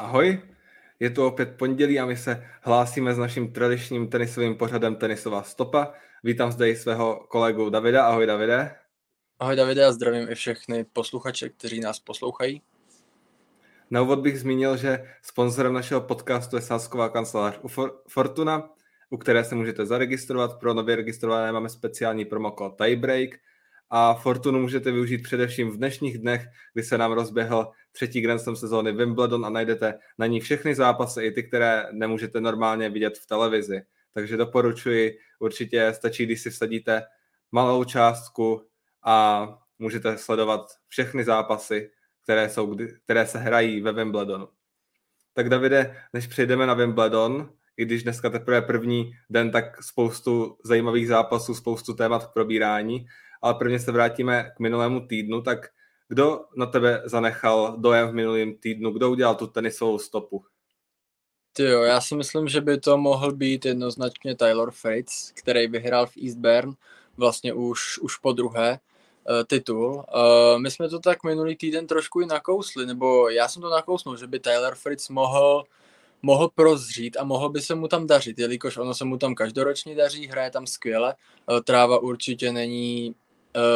Ahoj, je tu opět pondělí a my se hlásíme s naším tradičním tenisovým pořadem Tenisová stopa. Vítám zde i svého kolegu Davida. Ahoj Davide. Ahoj Davide a zdravím i všechny posluchače, kteří nás poslouchají. Na úvod bych zmínil, že sponzorem našeho podcastu je sásková kancelář u Fortuna, u které se můžete zaregistrovat. Pro nově registrované máme speciální promokód Tiebreak a Fortunu můžete využít především v dnešních dnech, kdy se nám rozběhl třetí Grand Slam sezóny Wimbledon a najdete na ní všechny zápasy, i ty, které nemůžete normálně vidět v televizi. Takže doporučuji, určitě stačí, když si vsadíte malou částku a můžete sledovat všechny zápasy, které, jsou, které se hrají ve Wimbledonu. Tak Davide, než přejdeme na Wimbledon, i když dneska teprve první den, tak spoustu zajímavých zápasů, spoustu témat k probírání, ale prvně se vrátíme k minulému týdnu, tak kdo na tebe zanechal dojem v minulém týdnu? Kdo udělal tu tenisovou stopu? Ty jo, já si myslím, že by to mohl být jednoznačně Taylor Fritz, který vyhrál v Eastbourne vlastně už, už po druhé uh, titul. Uh, my jsme to tak minulý týden trošku i nakousli, nebo já jsem to nakousnul, že by Taylor Fritz mohl mohl prozřít a mohl by se mu tam dařit, jelikož ono se mu tam každoročně daří, hraje tam skvěle, uh, tráva určitě není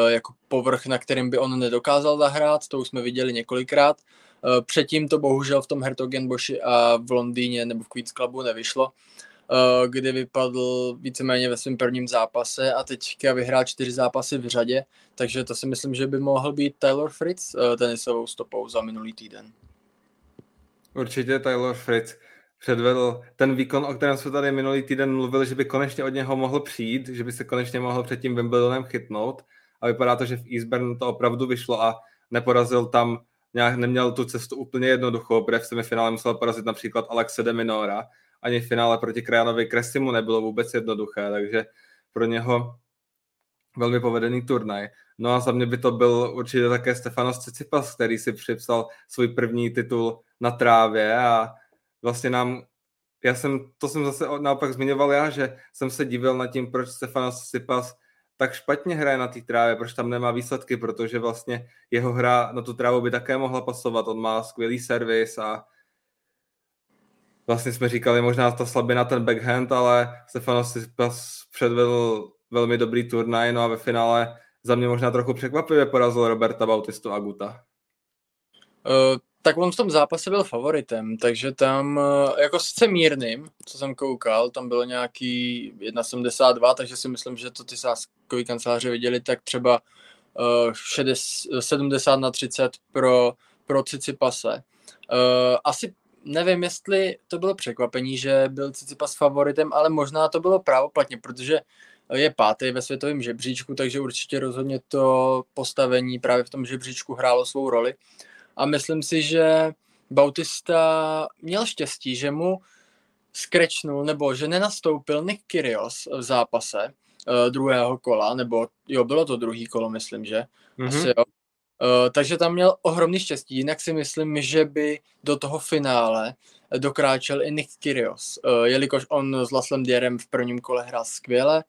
jako povrch, na kterým by on nedokázal zahrát, to už jsme viděli několikrát. Uh, předtím to bohužel v tom Hertogenboši a v Londýně nebo v Queen's Clubu nevyšlo, uh, kdy vypadl víceméně ve svém prvním zápase a teďka vyhrál čtyři zápasy v řadě, takže to si myslím, že by mohl být Taylor Fritz tenisovou stopou za minulý týden. Určitě Taylor Fritz předvedl ten výkon, o kterém jsme tady minulý týden mluvili, že by konečně od něho mohl přijít, že by se konečně mohl před tím Wimbledonem chytnout a vypadá to, že v Eastbourne to opravdu vyšlo a neporazil tam, nějak neměl tu cestu úplně jednoduchou, protože v semifinále musel porazit například Alexe de Minora, ani v finále proti Krajanovi Kresimu nebylo vůbec jednoduché, takže pro něho velmi povedený turnaj. No a za mě by to byl určitě také Stefanos Tsitsipas, který si připsal svůj první titul na trávě a vlastně nám já jsem, to jsem zase naopak zmiňoval já, že jsem se divil nad tím, proč Stefanos Tsitsipas tak špatně hraje na té trávě, proč tam nemá výsledky, protože vlastně jeho hra na tu trávu by také mohla pasovat, on má skvělý servis a vlastně jsme říkali možná ta slabina ten backhand, ale Stefanos Tsitsipas předvedl velmi dobrý turnaj, no a ve finále za mě možná trochu překvapivě porazil Roberta Bautistu Aguta. Uh, tak on v tom zápase byl favoritem, takže tam uh, jako sice mírným, co jsem koukal, tam bylo nějaký 1,72, takže si myslím, že to ty sáskový kanceláře viděli, tak třeba uh, 60, 70 na 30 pro, pro Cicipase. Uh, asi nevím, jestli to bylo překvapení, že byl Cicipas favoritem, ale možná to bylo právoplatně, protože je pátý ve světovém žebříčku, takže určitě rozhodně to postavení právě v tom žebříčku hrálo svou roli. A myslím si, že Bautista měl štěstí, že mu skrečnul, nebo že nenastoupil Nick Kyrgios v zápase uh, druhého kola, nebo jo, bylo to druhý kolo, myslím, že? Mm-hmm. Asi jo. Uh, takže tam měl ohromný štěstí, jinak si myslím, že by do toho finále dokráčel i Nick Kyrgios, uh, jelikož on s Laslem Dierem v prvním kole hrál skvěle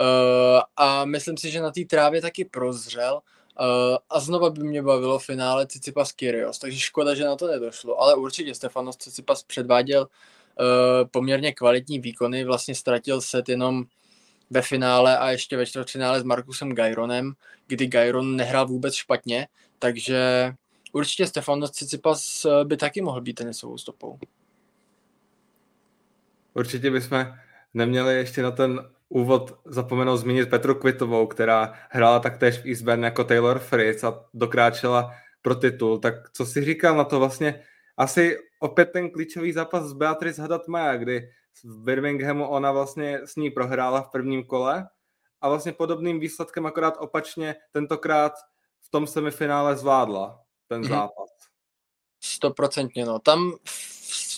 uh, a myslím si, že na té trávě taky prozřel uh, a znova by mě bavilo finále Cicipas Kyrgios, takže škoda, že na to nedošlo, ale určitě Stefanos Cicipas předváděl uh, poměrně kvalitní výkony, vlastně ztratil set jenom ve finále a ještě ve čtvrtfinále s Markusem Gajronem, kdy Gajron nehrál vůbec špatně, takže určitě Stefanos Tsitsipas by taky mohl být tenisovou stopou. Určitě bychom neměli ještě na ten úvod zapomenout zmínit Petru Kvitovou, která hrála taktéž v Eastbourne jako Taylor Fritz a dokráčela pro titul. Tak co si říkal na to vlastně? Asi opět ten klíčový zápas s Beatrice Haddad Maja, kdy v Birminghamu ona vlastně s ní prohrála v prvním kole a vlastně podobným výsledkem akorát opačně tentokrát v tom semifinále zvládla ten mhm. zápas. Stoprocentně, no. Tam v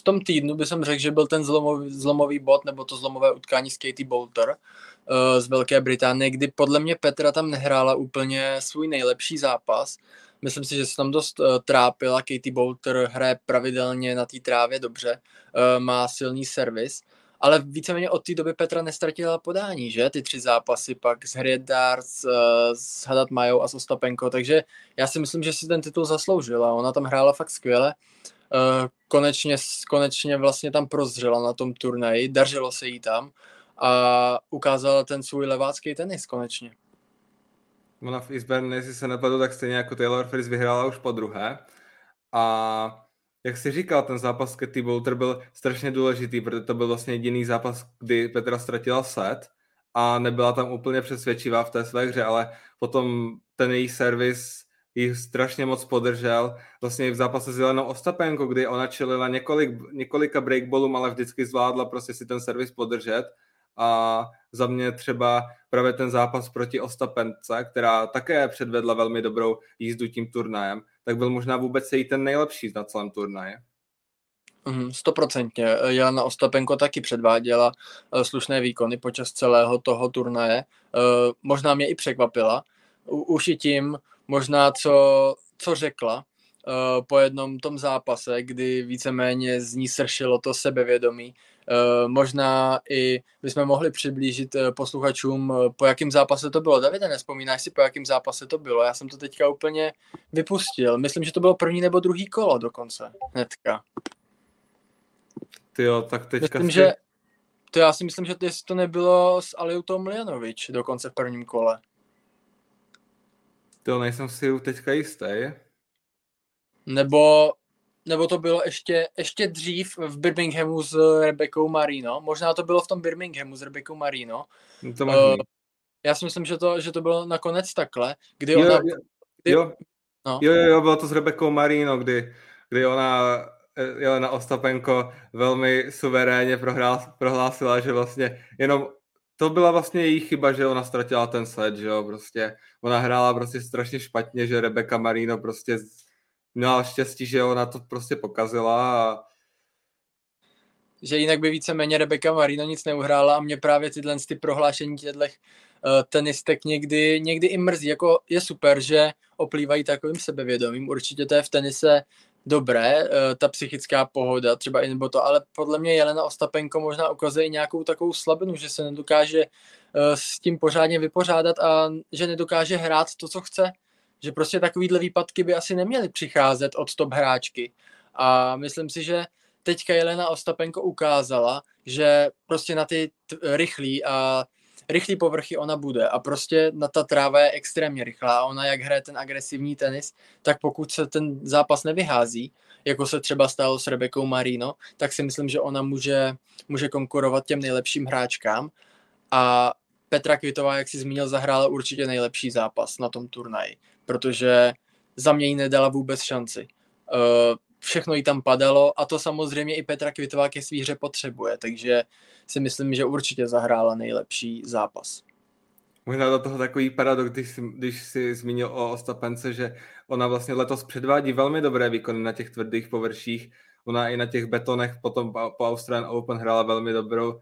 tom týdnu by jsem řekl, že byl ten zlomový, zlomový bod nebo to zlomové utkání s Katie Bolter uh, z Velké Británie, kdy podle mě Petra tam nehrála úplně svůj nejlepší zápas. Myslím si, že se tam dost uh, trápila. Katie Bolter hraje pravidelně na té trávě dobře, uh, má silný servis, ale víceméně od té doby Petra nestratila podání, že? Ty tři zápasy pak s Harriet Darts, uh, s Hadat Majou a s Ostapenko, takže já si myslím, že si ten titul zasloužila. Ona tam hrála fakt skvěle. Uh, konečně, konečně vlastně tam prozřela na tom turnaji, dařilo se jí tam a ukázala ten svůj levácký tenis konečně. Ona v Eastbourne, jestli se nepadl, tak stejně jako Taylor Fritz vyhrála už po druhé. A jak jsi říkal, ten zápas Katy Bolter byl strašně důležitý, protože to byl vlastně jediný zápas, kdy Petra ztratila set a nebyla tam úplně přesvědčivá v té své hře, ale potom ten její servis ji strašně moc podržel. Vlastně v zápase s Jelenou Ostapenko, kdy ona čelila několik, několika breakballům, ale vždycky zvládla prostě si ten servis podržet. A za mě třeba právě ten zápas proti Ostapence, která také předvedla velmi dobrou jízdu tím turnajem, tak byl možná vůbec její ten nejlepší na celém turnaji. Mhm, stoprocentně. Jana Ostapenko taky předváděla uh, slušné výkony počas celého toho turnaje. Uh, možná mě i překvapila. Už i tím, možná co, co řekla uh, po jednom tom zápase, kdy víceméně z ní sršilo to sebevědomí. Uh, možná i bychom mohli přiblížit uh, posluchačům, uh, po jakém zápase to bylo. Davide, nespomínáš si, po jakém zápase to bylo? Já jsem to teďka úplně vypustil. Myslím, že to bylo první nebo druhý kolo dokonce. Hnedka. Ty jo, tak teďka myslím, si... že to já si myslím, že to nebylo s Aliutou Mljanovič dokonce v prvním kole. To nejsem si teďka jistý. Nebo, nebo to bylo ještě, ještě dřív v Birminghamu s Rebekou Marino. Možná to bylo v tom Birminghamu s Rebekou Marino. No to uh, já si myslím, že to, že to bylo nakonec takhle, kdy jo, ona... Jo, kdy, jo. No. jo, jo, jo, bylo to s Rebekou Marino, kdy, kdy ona Jelena Ostapenko velmi suverénně prohlásila, že vlastně jenom to byla vlastně její chyba, že ona ztratila ten set, že jo, prostě ona hrála prostě strašně špatně, že Rebecca Marino prostě měla štěstí, že ona to prostě pokazila a že jinak by víceméně Rebecca Marino nic neuhrála a mě právě tyhle ty prohlášení těchto uh, tenistek někdy, někdy i mrzí. Jako je super, že oplývají takovým sebevědomím. Určitě to je v tenise dobré, eh, ta psychická pohoda třeba i nebo to, ale podle mě Jelena Ostapenko možná ukazuje nějakou takovou slabinu, že se nedokáže eh, s tím pořádně vypořádat a že nedokáže hrát to, co chce. Že prostě takovýhle výpadky by asi neměly přicházet od top hráčky. A myslím si, že teďka Jelena Ostapenko ukázala, že prostě na ty rychlý a rychlý povrchy ona bude a prostě na ta tráva je extrémně rychlá a ona jak hraje ten agresivní tenis, tak pokud se ten zápas nevyhází, jako se třeba stalo s Rebekou Marino, tak si myslím, že ona může, může konkurovat těm nejlepším hráčkám a Petra Kvitová, jak si zmínil, zahrála určitě nejlepší zápas na tom turnaji, protože za mě jí nedala vůbec šanci. Uh, všechno jí tam padalo a to samozřejmě i Petra Kvitová ke svý hře potřebuje, takže si myslím, že určitě zahrála nejlepší zápas. Možná do toho takový paradox, když, jsi, když si zmínil o Ostapence, že ona vlastně letos předvádí velmi dobré výkony na těch tvrdých površích. Ona i na těch betonech potom po Australian Open hrála velmi dobrou,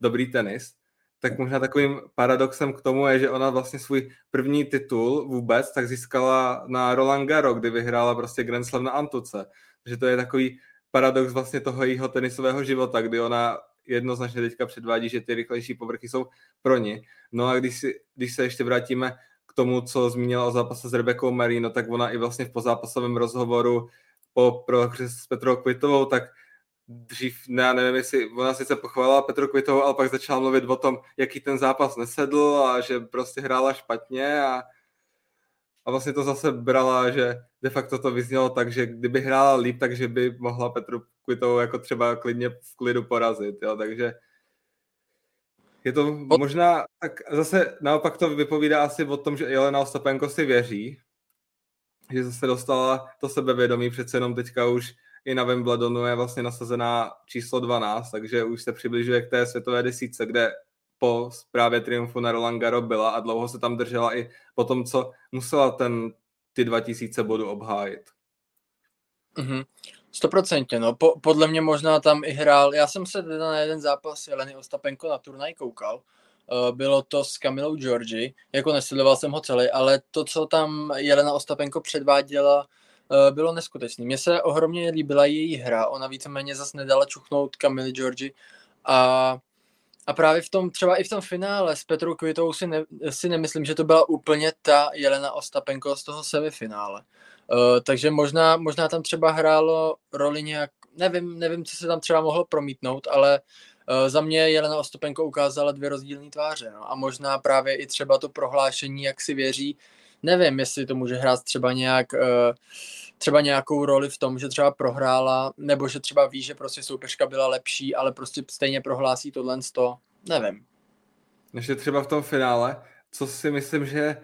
dobrý tenis. Tak možná takovým paradoxem k tomu je, že ona vlastně svůj první titul vůbec tak získala na Roland Garros, kdy vyhrála prostě Grand Slam na Antuce že to je takový paradox vlastně toho jejího tenisového života, kdy ona jednoznačně teďka předvádí, že ty rychlejší povrchy jsou pro ní. No a když, si, když se ještě vrátíme k tomu, co zmínila o zápase s Rebekou Marino, tak ona i vlastně v pozápasovém rozhovoru po prohře s Petrou Kvitovou, tak dřív, ne, nevím, jestli ona sice pochválila Petru Kvitovou, ale pak začala mluvit o tom, jaký ten zápas nesedl a že prostě hrála špatně a a vlastně to zase brala, že de facto to vyznělo tak, že kdyby hrála líp, takže by mohla Petru Kvitovou jako třeba klidně v klidu porazit, jo, takže je to možná, tak zase naopak to vypovídá asi o tom, že Jelena Ostapenko si věří, že zase dostala to sebevědomí, přece jenom teďka už i na Wimbledonu je vlastně nasazená číslo 12, takže už se přibližuje k té světové desítce, kde po právě triumfu na Roland Garros byla a dlouho se tam držela i po tom, co musela ten, ty 2000 bodů obhájit. Mm-hmm. Stoprocentně, no. Po, podle mě možná tam i hrál, já jsem se teda na jeden zápas Jeleny Ostapenko na turnaj koukal, uh, bylo to s Kamilou Georgi, jako nesledoval jsem ho celý, ale to, co tam Jelena Ostapenko předváděla, uh, bylo neskutečné. Mně se ohromně líbila její hra, ona víceméně zase nedala čuchnout Kamily Georgi a a právě v tom, třeba i v tom finále s Petrou Kvitou si, ne, si nemyslím, že to byla úplně ta Jelena Ostapenko z toho semifinále. Uh, takže možná, možná tam třeba hrálo roli nějak nevím, nevím, co se tam třeba mohlo promítnout, ale uh, za mě Jelena Ostopenko ukázala dvě rozdílné tváře. No. A možná právě i třeba to prohlášení, jak si věří, nevím, jestli to může hrát třeba nějak, uh, třeba nějakou roli v tom, že třeba prohrála, nebo že třeba ví, že prostě soupeřka byla lepší, ale prostě stejně prohlásí tohle to, nevím. Ještě třeba v tom finále, co si myslím, že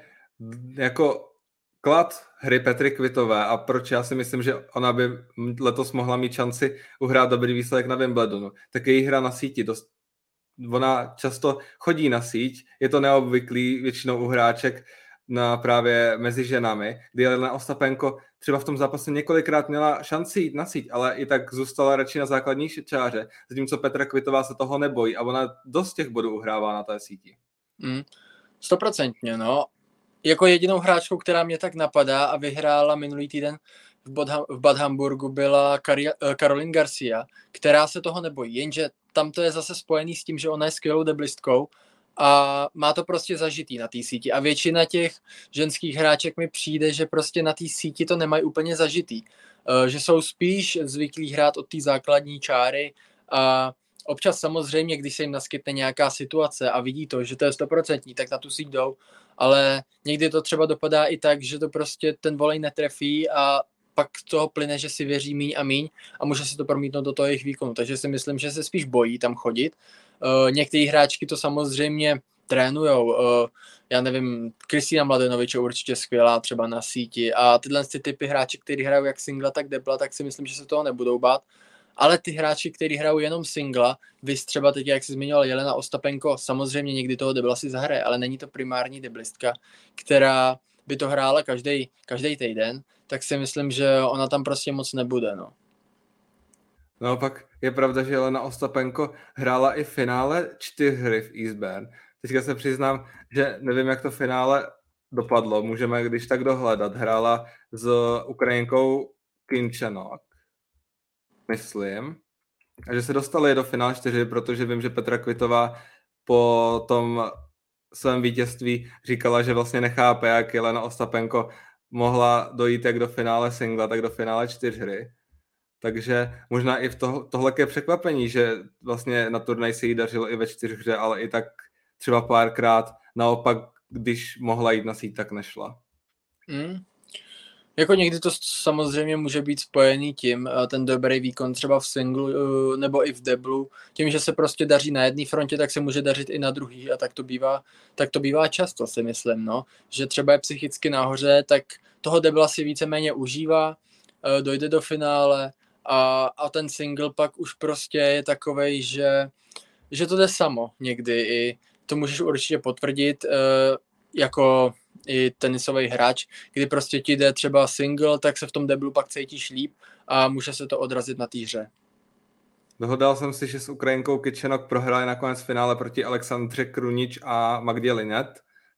jako klad hry Petry Kvitové a proč já si myslím, že ona by letos mohla mít šanci uhrát dobrý výsledek na Wimbledonu, tak její hra na síti. Dost, ona často chodí na síť, je to neobvyklý většinou u hráček na právě mezi ženami, kdy Jelena Ostapenko třeba v tom zápase několikrát měla šanci jít na síť, ale i tak zůstala radši na základní čáře, zatímco Petra Kvitová se toho nebojí a ona dost těch bodů uhrává na té síti. Mm, stoprocentně, no jako jedinou hráčkou, která mě tak napadá a vyhrála minulý týden v, Bodham, v Bad Hamburgu byla Kari, Caroline Garcia, která se toho nebojí, jenže tam to je zase spojený s tím, že ona je skvělou deblistkou a má to prostě zažitý na té síti a většina těch ženských hráček mi přijde, že prostě na té síti to nemají úplně zažitý, uh, že jsou spíš zvyklí hrát od té základní čáry a občas samozřejmě, když se jim naskytne nějaká situace a vidí to, že to je stoprocentní, tak na tu síť jdou, ale někdy to třeba dopadá i tak, že to prostě ten volej netrefí a pak toho plyne, že si věří míň a míň a může se to promítnout do toho jejich výkonu. Takže si myslím, že se spíš bojí tam chodit. Uh, hráčky to samozřejmě trénujou. Uh, já nevím, Kristýna Mladenovič je určitě skvělá třeba na síti a tyhle ty typy hráči, kteří hrajou jak singla, tak debla, tak si myslím, že se toho nebudou bát ale ty hráči, kteří hrajou jenom singla, vy třeba teď, jak jsi zmiňoval Jelena Ostapenko, samozřejmě někdy toho debla si zahraje, ale není to primární deblistka, která by to hrála každý, každý týden, tak si myslím, že ona tam prostě moc nebude. No. No pak je pravda, že Jelena Ostapenko hrála i finále čtyř v Eastburn. Teďka se přiznám, že nevím, jak to finále dopadlo. Můžeme když tak dohledat. Hrála s Ukrajinkou Kinchenok myslím. A že se dostali do finále 4, protože vím, že Petra Kvitová po tom svém vítězství říkala, že vlastně nechápe, jak Jelena Ostapenko mohla dojít jak do finále singla, tak do finále čtyřhry. Takže možná i v to, tohle je překvapení, že vlastně na turnaj se jí dařilo i ve čtyřhře, ale i tak třeba párkrát naopak, když mohla jít na síť, tak nešla. Mm, jako někdy to samozřejmě může být spojený tím, eh, ten dobrý výkon třeba v singlu eh, nebo i v deblu, tím, že se prostě daří na jedné frontě, tak se může dařit i na druhý a tak to bývá, tak to bývá často, si myslím, no. Že třeba je psychicky nahoře, tak toho debla si víceméně užívá, eh, dojde do finále a, a ten single pak už prostě je takovej, že, že to jde samo někdy i to můžeš určitě potvrdit, jako i tenisový hráč, kdy prostě ti jde třeba single, tak se v tom deblu pak cítíš líp a může se to odrazit na té hře. Dohodal jsem si, že s Ukrajinkou Kitchenok prohráli nakonec finále proti Alexandře Krunič a Magdě Linet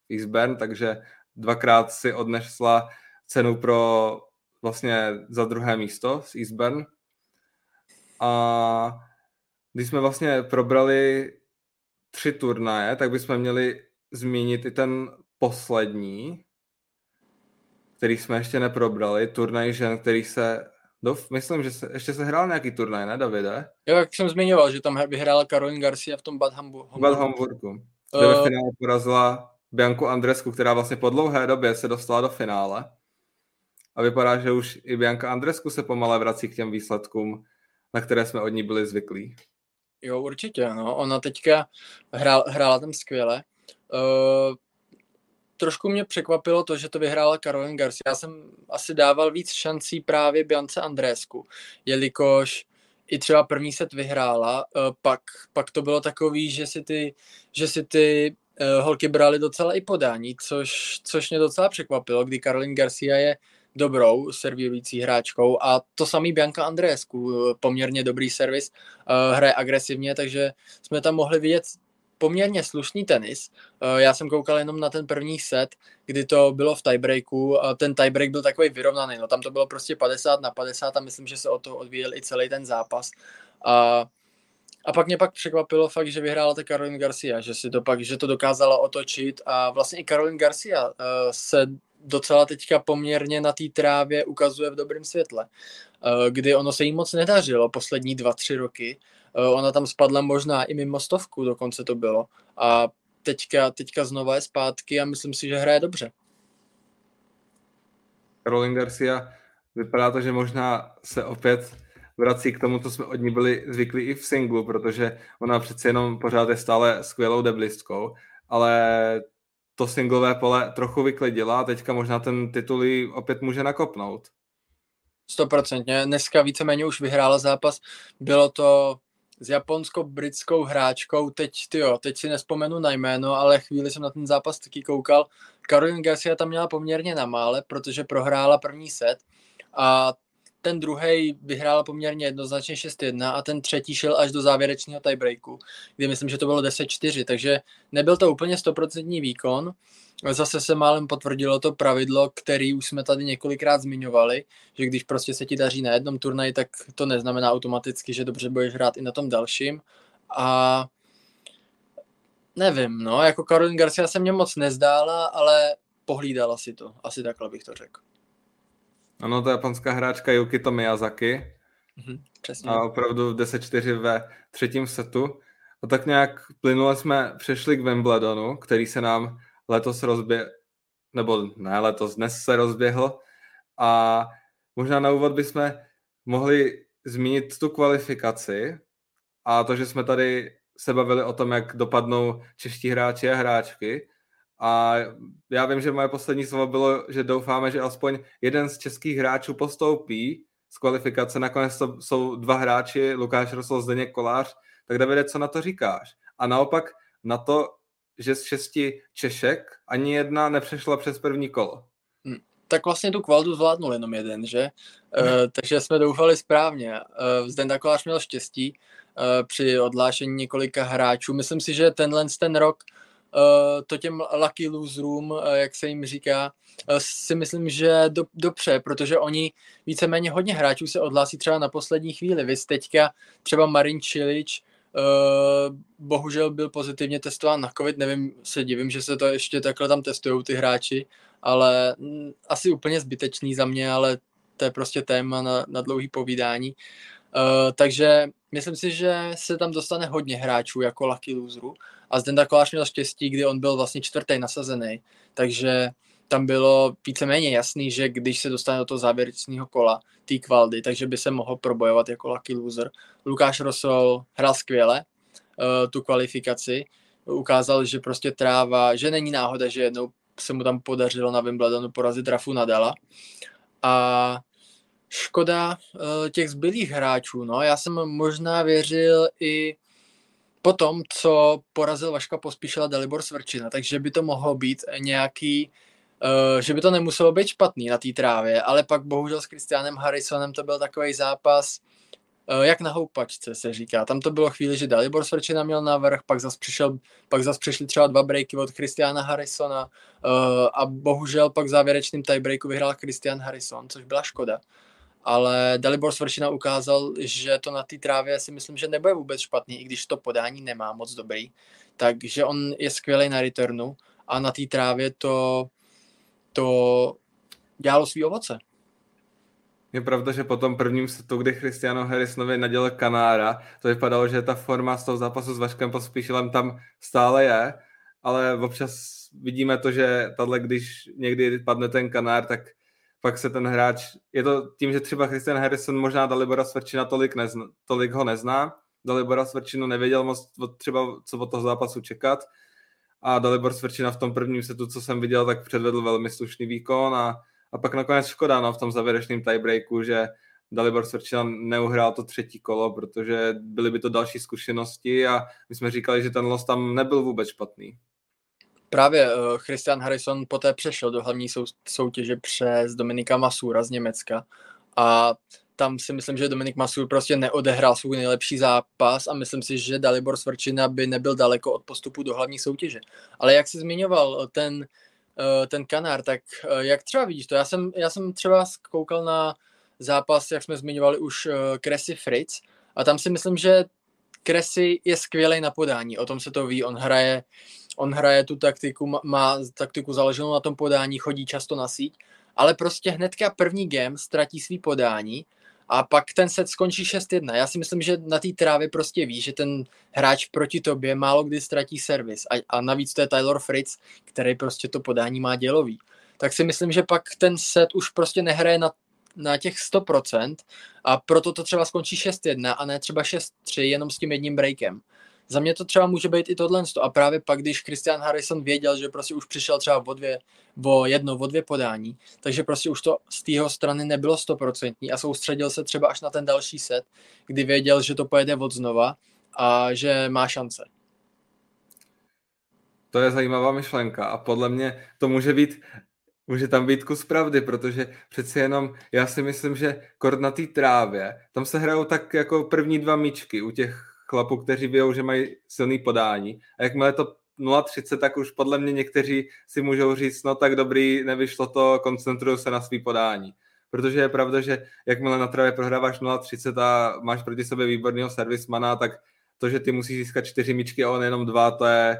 v Eastburn, takže dvakrát si odnesla cenu pro vlastně za druhé místo z Eastburn. A když jsme vlastně probrali tři turnaje, tak bychom měli zmínit i ten poslední, který jsme ještě neprobrali, turnaj žen, který se, do, myslím, že se, ještě se hrál nějaký turnaj, ne, Davide? Jo, jak jsem zmiňoval, že tam vyhrála Caroline Garcia v tom Bad Hamburgu. Bad Hamburgu. Kde uh... ve finále porazila Bianku Andresku, která vlastně po dlouhé době se dostala do finále. A vypadá, že už i Bianka Andresku se pomale vrací k těm výsledkům, na které jsme od ní byli zvyklí. Jo, určitě, no. Ona teďka hrál, hrála tam skvěle. Uh, trošku mě překvapilo to, že to vyhrála Caroline Garcia. Já jsem asi dával víc šancí právě Biance Andrésku, jelikož i třeba první set vyhrála, eh, pak, pak to bylo takový, že si ty, že si ty uh, holky brali docela i podání, což, což mě docela překvapilo, kdy Caroline Garcia je dobrou servírující hráčkou a to samý Bianca Andrésku, eh, poměrně dobrý servis, uh, hraje agresivně, takže jsme tam mohli vidět poměrně slušný tenis. Eh, já jsem koukal jenom na ten první set, kdy to bylo v tiebreaku a ten tiebreak byl takový vyrovnaný. No, tam to bylo prostě 50 na 50 a myslím, že se o to odvíjel i celý ten zápas. A, a pak mě pak překvapilo fakt, že vyhrála ta Caroline Garcia, že si to pak, že to dokázala otočit a vlastně i Caroline Garcia se docela teďka poměrně na té trávě ukazuje v dobrém světle. kdy ono se jí moc nedařilo poslední dva, tři roky. Ona tam spadla možná i mimo stovku, dokonce to bylo. A teďka, teďka znova je zpátky a myslím si, že hraje dobře. Caroline Garcia vypadá to, že možná se opět vrací k tomu, co jsme od ní byli zvyklí i v singlu, protože ona přece jenom pořád je stále skvělou deblistkou, ale to singlové pole trochu vyklidila a teďka možná ten titul opět může nakopnout. Stoprocentně. Dneska víceméně už vyhrála zápas. Bylo to s japonsko-britskou hráčkou, teď, tyjo, teď si nespomenu na jméno, ale chvíli jsem na ten zápas taky koukal. Caroline Garcia tam měla poměrně na mále, protože prohrála první set a ten druhý vyhrál poměrně jednoznačně 6-1 a ten třetí šel až do závěrečného tiebreaku, kdy myslím, že to bylo 10-4, takže nebyl to úplně stoprocentní výkon. Zase se málem potvrdilo to pravidlo, který už jsme tady několikrát zmiňovali, že když prostě se ti daří na jednom turnaji, tak to neznamená automaticky, že dobře budeš hrát i na tom dalším. A nevím, no, jako Caroline Garcia se mě moc nezdála, ale pohlídala si to. Asi takhle bych to řekl. Ano, to je japonská hráčka Yukito Miyazaki. Mhm, přesně. A opravdu 10-4 ve třetím setu. A tak nějak plynule jsme přešli k Wimbledonu, který se nám letos rozběhl, nebo ne letos, dnes se rozběhl. A možná na úvod bychom mohli zmínit tu kvalifikaci a to, že jsme tady se bavili o tom, jak dopadnou čeští hráči a hráčky. A já vím, že moje poslední slovo bylo, že doufáme, že aspoň jeden z českých hráčů postoupí z kvalifikace. Nakonec to jsou dva hráči, Lukáš Rosol, Zdeněk Kolář. Tak Davide, co na to říkáš? A naopak na to, že z šesti Češek ani jedna nepřešla přes první kolo. Hm, tak vlastně tu kvaldu zvládnul jenom jeden, že? E, takže jsme doufali správně. E, Zdenda Kolář měl štěstí e, při odlášení několika hráčů. Myslím si, že tenhle ten rok to těm lucky loserům, uh, jak se jim říká, uh, si myslím, že do, dobře, protože oni víceméně hodně hráčů se odhlásí třeba na poslední chvíli. Vy teďka třeba Marin Čilič, bohužel byl pozitivně testován na COVID, nevím, se divím, že se to ještě takhle tam testují ty hráči, ale m, asi úplně zbytečný za mě, ale to je prostě téma na, na dlouhý povídání. Uh, takže myslím si, že se tam dostane hodně hráčů jako lucky loserů a Zdenda Kolář měl štěstí, kdy on byl vlastně čtvrtý nasazený, takže tam bylo víceméně jasný, že když se dostane do toho závěrečného kola té kvaldy, takže by se mohl probojovat jako lucky loser. Lukáš Rosol hrál skvěle uh, tu kvalifikaci, ukázal, že prostě tráva, že není náhoda, že jednou se mu tam podařilo na Wimbledonu porazit Rafu Nadala. A škoda uh, těch zbylých hráčů, no, já jsem možná věřil i po tom, co porazil Vaška Pospíšila Dalibor Svrčina, takže by to mohlo být nějaký Uh, že by to nemuselo být špatný na té trávě, ale pak bohužel s Christianem Harrisonem to byl takový zápas, uh, jak na houpačce se říká. Tam to bylo chvíli, že Dalibor Svrčina měl navrh, pak zase přišel, pak zase přišli třeba dva breaky od Christiana Harrisona uh, a bohužel pak v závěrečným tiebreaku vyhrál Christian Harrison, což byla škoda. Ale Dalibor Svrčina ukázal, že to na té trávě si myslím, že nebude vůbec špatný, i když to podání nemá moc dobrý. Takže on je skvělý na returnu a na té trávě to to dělalo svý ovoce. Je pravda, že po tom prvním setu, kdy Cristiano Harrisonovi nadělal Kanára, to vypadalo, že ta forma z toho zápasu s Vaškem Pospíšilem tam stále je, ale občas vidíme to, že tahle, když někdy padne ten Kanár, tak pak se ten hráč, je to tím, že třeba Christian Harrison možná Dalibora Svrčina tolik, nezna, tolik ho nezná, Dalibora Svrčinu nevěděl moc třeba, co od toho zápasu čekat, a Dalibor Svrčina v tom prvním setu, co jsem viděl, tak předvedl velmi slušný výkon a, a pak nakonec škoda no, v tom závěrečném tiebreaku, že Dalibor Svrčina neuhrál to třetí kolo, protože byly by to další zkušenosti a my jsme říkali, že ten los tam nebyl vůbec špatný. Právě uh, Christian Harrison poté přešel do hlavní sou, soutěže přes Dominika Masura z Německa a tam si myslím, že Dominik Masur prostě neodehrál svůj nejlepší zápas a myslím si, že Dalibor Svrčina by nebyl daleko od postupu do hlavní soutěže. Ale jak jsi zmiňoval ten, eh, ten kanár, tak eh, jak třeba vidíš to? Já jsem, já jsem třeba koukal na zápas, jak jsme zmiňovali už Kresy eh, Fritz a tam si myslím, že Kresy je skvělý na podání, o tom se to ví, on hraje, on hraje tu taktiku, má taktiku založenou na tom podání, chodí často na síť, ale prostě hnedka první game ztratí svý podání a pak ten set skončí 6-1. Já si myslím, že na té trávě prostě ví, že ten hráč proti tobě málo kdy ztratí servis a, a navíc to je Tyler Fritz, který prostě to podání má dělový. Tak si myslím, že pak ten set už prostě nehraje na, na těch 100% a proto to třeba skončí 6-1 a ne třeba 6-3 jenom s tím jedním breakem. Za mě to třeba může být i tohle. A právě pak, když Christian Harrison věděl, že prostě už přišel třeba o, dvě, o jedno, o dvě podání, takže prostě už to z tého strany nebylo stoprocentní a soustředil se třeba až na ten další set, kdy věděl, že to pojede od znova a že má šance. To je zajímavá myšlenka a podle mě to může být může tam být kus pravdy, protože přeci jenom já si myslím, že kord na té trávě, tam se hrajou tak jako první dva míčky u těch chlapů, kteří vědou, že mají silný podání. A jakmile to 0,30, tak už podle mě někteří si můžou říct, no tak dobrý, nevyšlo to, koncentruju se na svý podání. Protože je pravda, že jakmile na travě prohráváš 0,30 a máš proti sobě výborného servismana, tak to, že ty musíš získat čtyři míčky a on jenom dva, to je,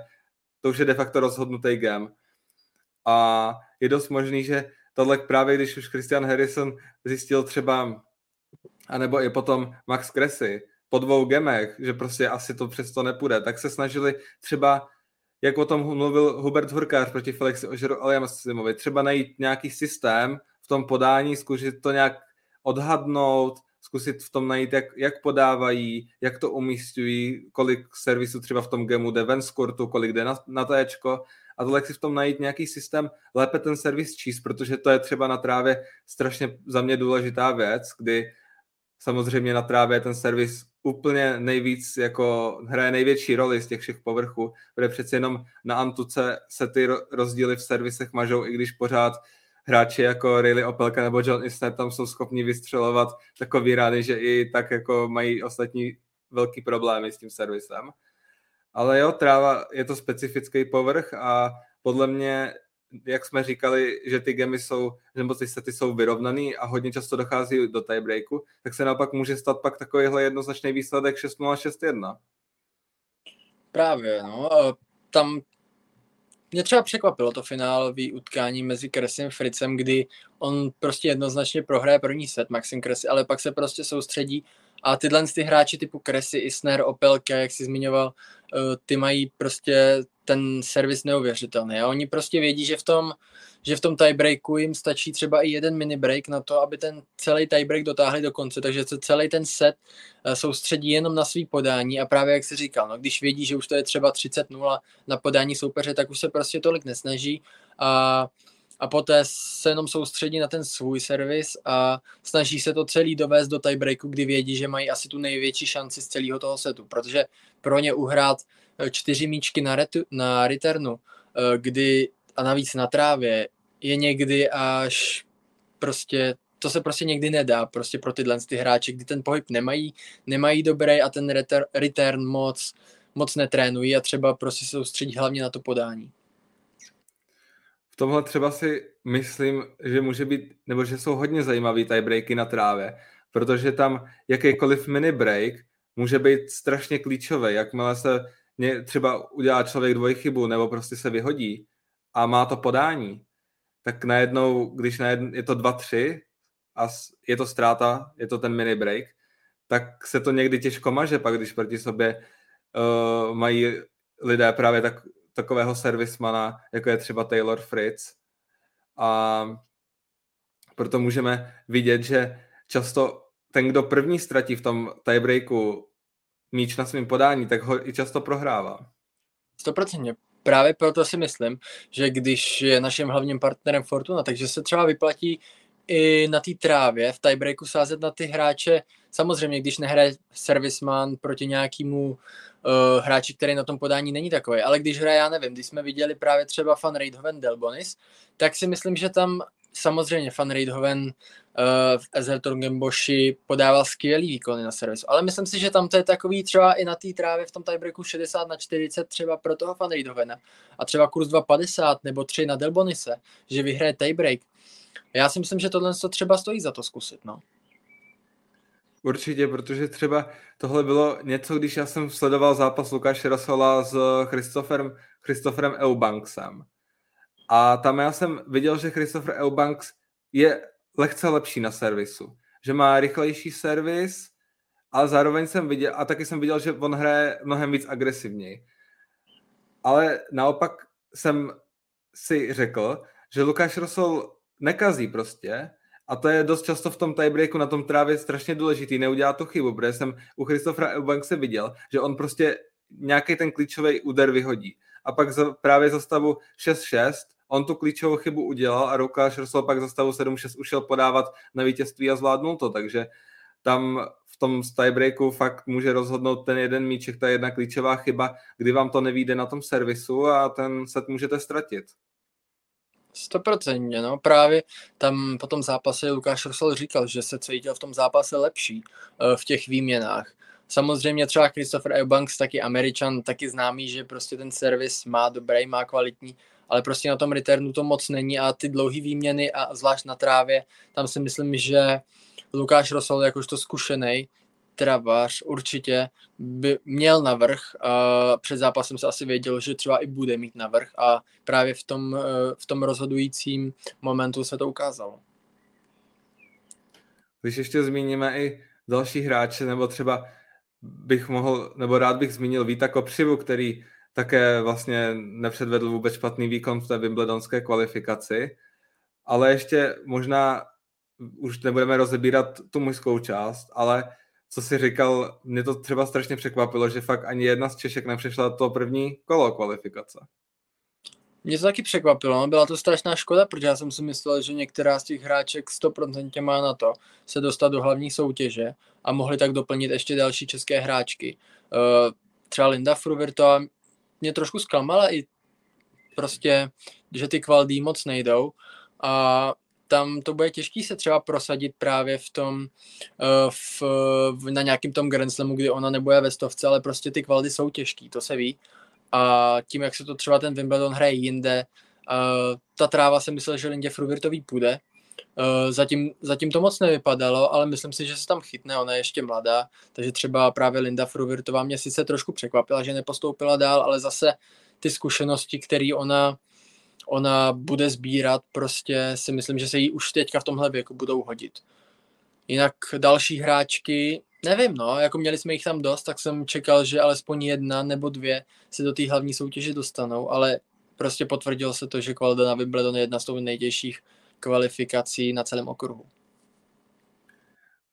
to už je de facto rozhodnutý game. A je dost možný, že tohle právě, když už Christian Harrison zjistil třeba, anebo i potom Max Cressy, po dvou gemech, že prostě asi to přesto nepůjde, tak se snažili třeba, jak o tom mluvil Hubert Hurkář proti Felixi Ožeru Aliamsimovi, třeba najít nějaký systém v tom podání, zkusit to nějak odhadnout, zkusit v tom najít, jak, jak podávají, jak to umístují, kolik servisů třeba v tom gemu jde ven z kurtu, kolik jde na, na téčko. A tohle si v tom najít nějaký systém, lépe ten servis číst, protože to je třeba na trávě strašně za mě důležitá věc, kdy samozřejmě na trávě ten servis úplně nejvíc jako hraje největší roli z těch všech povrchů, protože přece jenom na Antuce se ty rozdíly v servisech mažou, i když pořád hráči jako Riley Opelka nebo John Isner tam jsou schopni vystřelovat takový rány, že i tak jako mají ostatní velký problémy s tím servisem. Ale jo, tráva je to specifický povrch a podle mě jak jsme říkali, že ty gemy jsou, nebo ty sety jsou vyrovnaný a hodně často dochází do tiebreaku, tak se naopak může stát pak takovýhle jednoznačný výsledek 6-0, 6-1. Právě, no. Tam mě třeba překvapilo to finálové utkání mezi Kresem a Fricem, kdy on prostě jednoznačně prohraje první set, Maxim Kresy, ale pak se prostě soustředí a tyhle ty hráči typu Kresy, Isner, Opelka, jak si zmiňoval, eh, ty mají prostě ten servis neuvěřitelný. A oni prostě vědí, že v tom, že v tom tiebreaku jim stačí třeba i jeden mini break na to, aby ten celý tiebreak dotáhli do konce, takže se celý ten set eh, soustředí jenom na svý podání a právě jak si říkal, no, když vědí, že už to je třeba 30-0 na podání soupeře, tak už se prostě tolik nesnaží a a poté se jenom soustředí na ten svůj servis a snaží se to celý dovést do tiebreaku, kdy vědí, že mají asi tu největší šanci z celého toho setu, protože pro ně uhrát čtyři míčky na, retu, na returnu, eh, kdy a navíc na trávě, je někdy až prostě to se prostě někdy nedá prostě pro tyhle ty hráče, kdy ten pohyb nemají, nemají dobrý a ten return, return moc, moc netrénují a třeba prostě se soustředí hlavně na to podání. Tomhle třeba si myslím, že může být, nebo že jsou hodně zajímavý tiebreaky na trávě, protože tam jakýkoliv mini break může být strašně klíčový, jakmile se třeba udělá člověk dvojchybu nebo prostě se vyhodí a má to podání, tak najednou, když najednou je to 2-3 a je to ztráta, je to ten mini break, tak se to někdy těžko maže, pak když proti sobě uh, mají lidé právě tak takového servismana, jako je třeba Taylor Fritz. A proto můžeme vidět, že často ten, kdo první ztratí v tom tiebreaku míč na svém podání, tak ho i často prohrává. 100%. Právě proto si myslím, že když je naším hlavním partnerem Fortuna, takže se třeba vyplatí i na té trávě v tiebreaku sázet na ty hráče. Samozřejmě, když nehraje servisman proti nějakému uh, hráči, který na tom podání není takový, ale když hraje, já nevím, když jsme viděli právě třeba Fan Reidhoven Delbonis, tak si myslím, že tam samozřejmě Fan Reidhoven uh, v Ezerton Boši podával skvělý výkony na servisu, ale myslím si, že tam to je takový třeba i na té trávě v tom tiebreaku 60 na 40 třeba pro toho Fan Reidhovena a třeba kurz 2,50 nebo 3 na Delbonise, že vyhraje tiebreak, já si myslím, že tohle to třeba stojí za to zkusit, no. Určitě, protože třeba tohle bylo něco, když já jsem sledoval zápas Lukáše Rasola s Christopherem, Christopherem Eubanksem. A tam já jsem viděl, že Christopher Eubanks je lehce lepší na servisu. že má rychlejší servis, ale zároveň jsem viděl, a taky jsem viděl, že on hraje mnohem víc agresivněji. Ale naopak jsem si řekl, že Lukáš Rosol nekazí prostě a to je dost často v tom tiebreaku na tom trávě strašně důležitý, neudělat tu chybu, protože jsem u Christofra Eubankse viděl, že on prostě nějaký ten klíčový úder vyhodí. A pak právě za stavu 6-6 on tu klíčovou chybu udělal a Lukáš Rosol pak za stavu 7-6 ušel podávat na vítězství a zvládnul to, takže tam v tom tiebreaku fakt může rozhodnout ten jeden míček, ta jedna klíčová chyba, kdy vám to nevíde na tom servisu a ten set můžete ztratit. Stoprocentně, no právě tam po tom zápase Lukáš Rosol říkal, že se cítil v tom zápase lepší uh, v těch výměnách. Samozřejmě třeba Christopher Eubanks, taky Američan, taky známý, že prostě ten servis má dobrý, má kvalitní, ale prostě na tom returnu to moc není a ty dlouhé výměny a zvlášť na trávě, tam si myslím, že Lukáš Rosol jakožto zkušený travář určitě by měl navrh před zápasem se asi věděl, že třeba i bude mít navrh a právě v tom, eh, v tom rozhodujícím momentu se to ukázalo. Když ještě zmíníme i další hráče, nebo třeba bych mohl, nebo rád bych zmínil Víta Kopřivu, který také vlastně nepředvedl vůbec špatný výkon v té Wimbledonské kvalifikaci, ale ještě možná už nebudeme rozebírat tu mužskou část, ale co si říkal, mě to třeba strašně překvapilo, že fakt ani jedna z Češek nepřešla to první kolo kvalifikace. Mě to taky překvapilo, no, byla to strašná škoda, protože já jsem si myslel, že některá z těch hráček 100% má na to se dostat do hlavní soutěže a mohli tak doplnit ještě další české hráčky. Uh, třeba Linda Fruvirtová mě trošku zklamala i prostě, že ty kvaldí moc nejdou a tam to bude těžký se třeba prosadit právě v tom, eh, v, na nějakým tom Grand Slamu, kdy ona nebude ve stovce, ale prostě ty kvality jsou těžký, to se ví. A tím, jak se to třeba ten Wimbledon hraje jinde, uh, ta tráva se myslel, že Lindě Fruvirtový půjde. Uh, zatím, zatím to moc nevypadalo, ale myslím si, že se tam chytne, ona je ještě mladá, takže třeba právě Linda Fruvirtová mě sice trošku překvapila, že nepostoupila dál, ale zase ty zkušenosti, které ona ona bude sbírat, prostě si myslím, že se jí už teďka v tomhle věku budou hodit. Jinak další hráčky, nevím, no, jako měli jsme jich tam dost, tak jsem čekal, že alespoň jedna nebo dvě se do té hlavní soutěže dostanou, ale prostě potvrdilo se to, že kvalita na Wimbledon je jedna z těch nejtěžších kvalifikací na celém okruhu.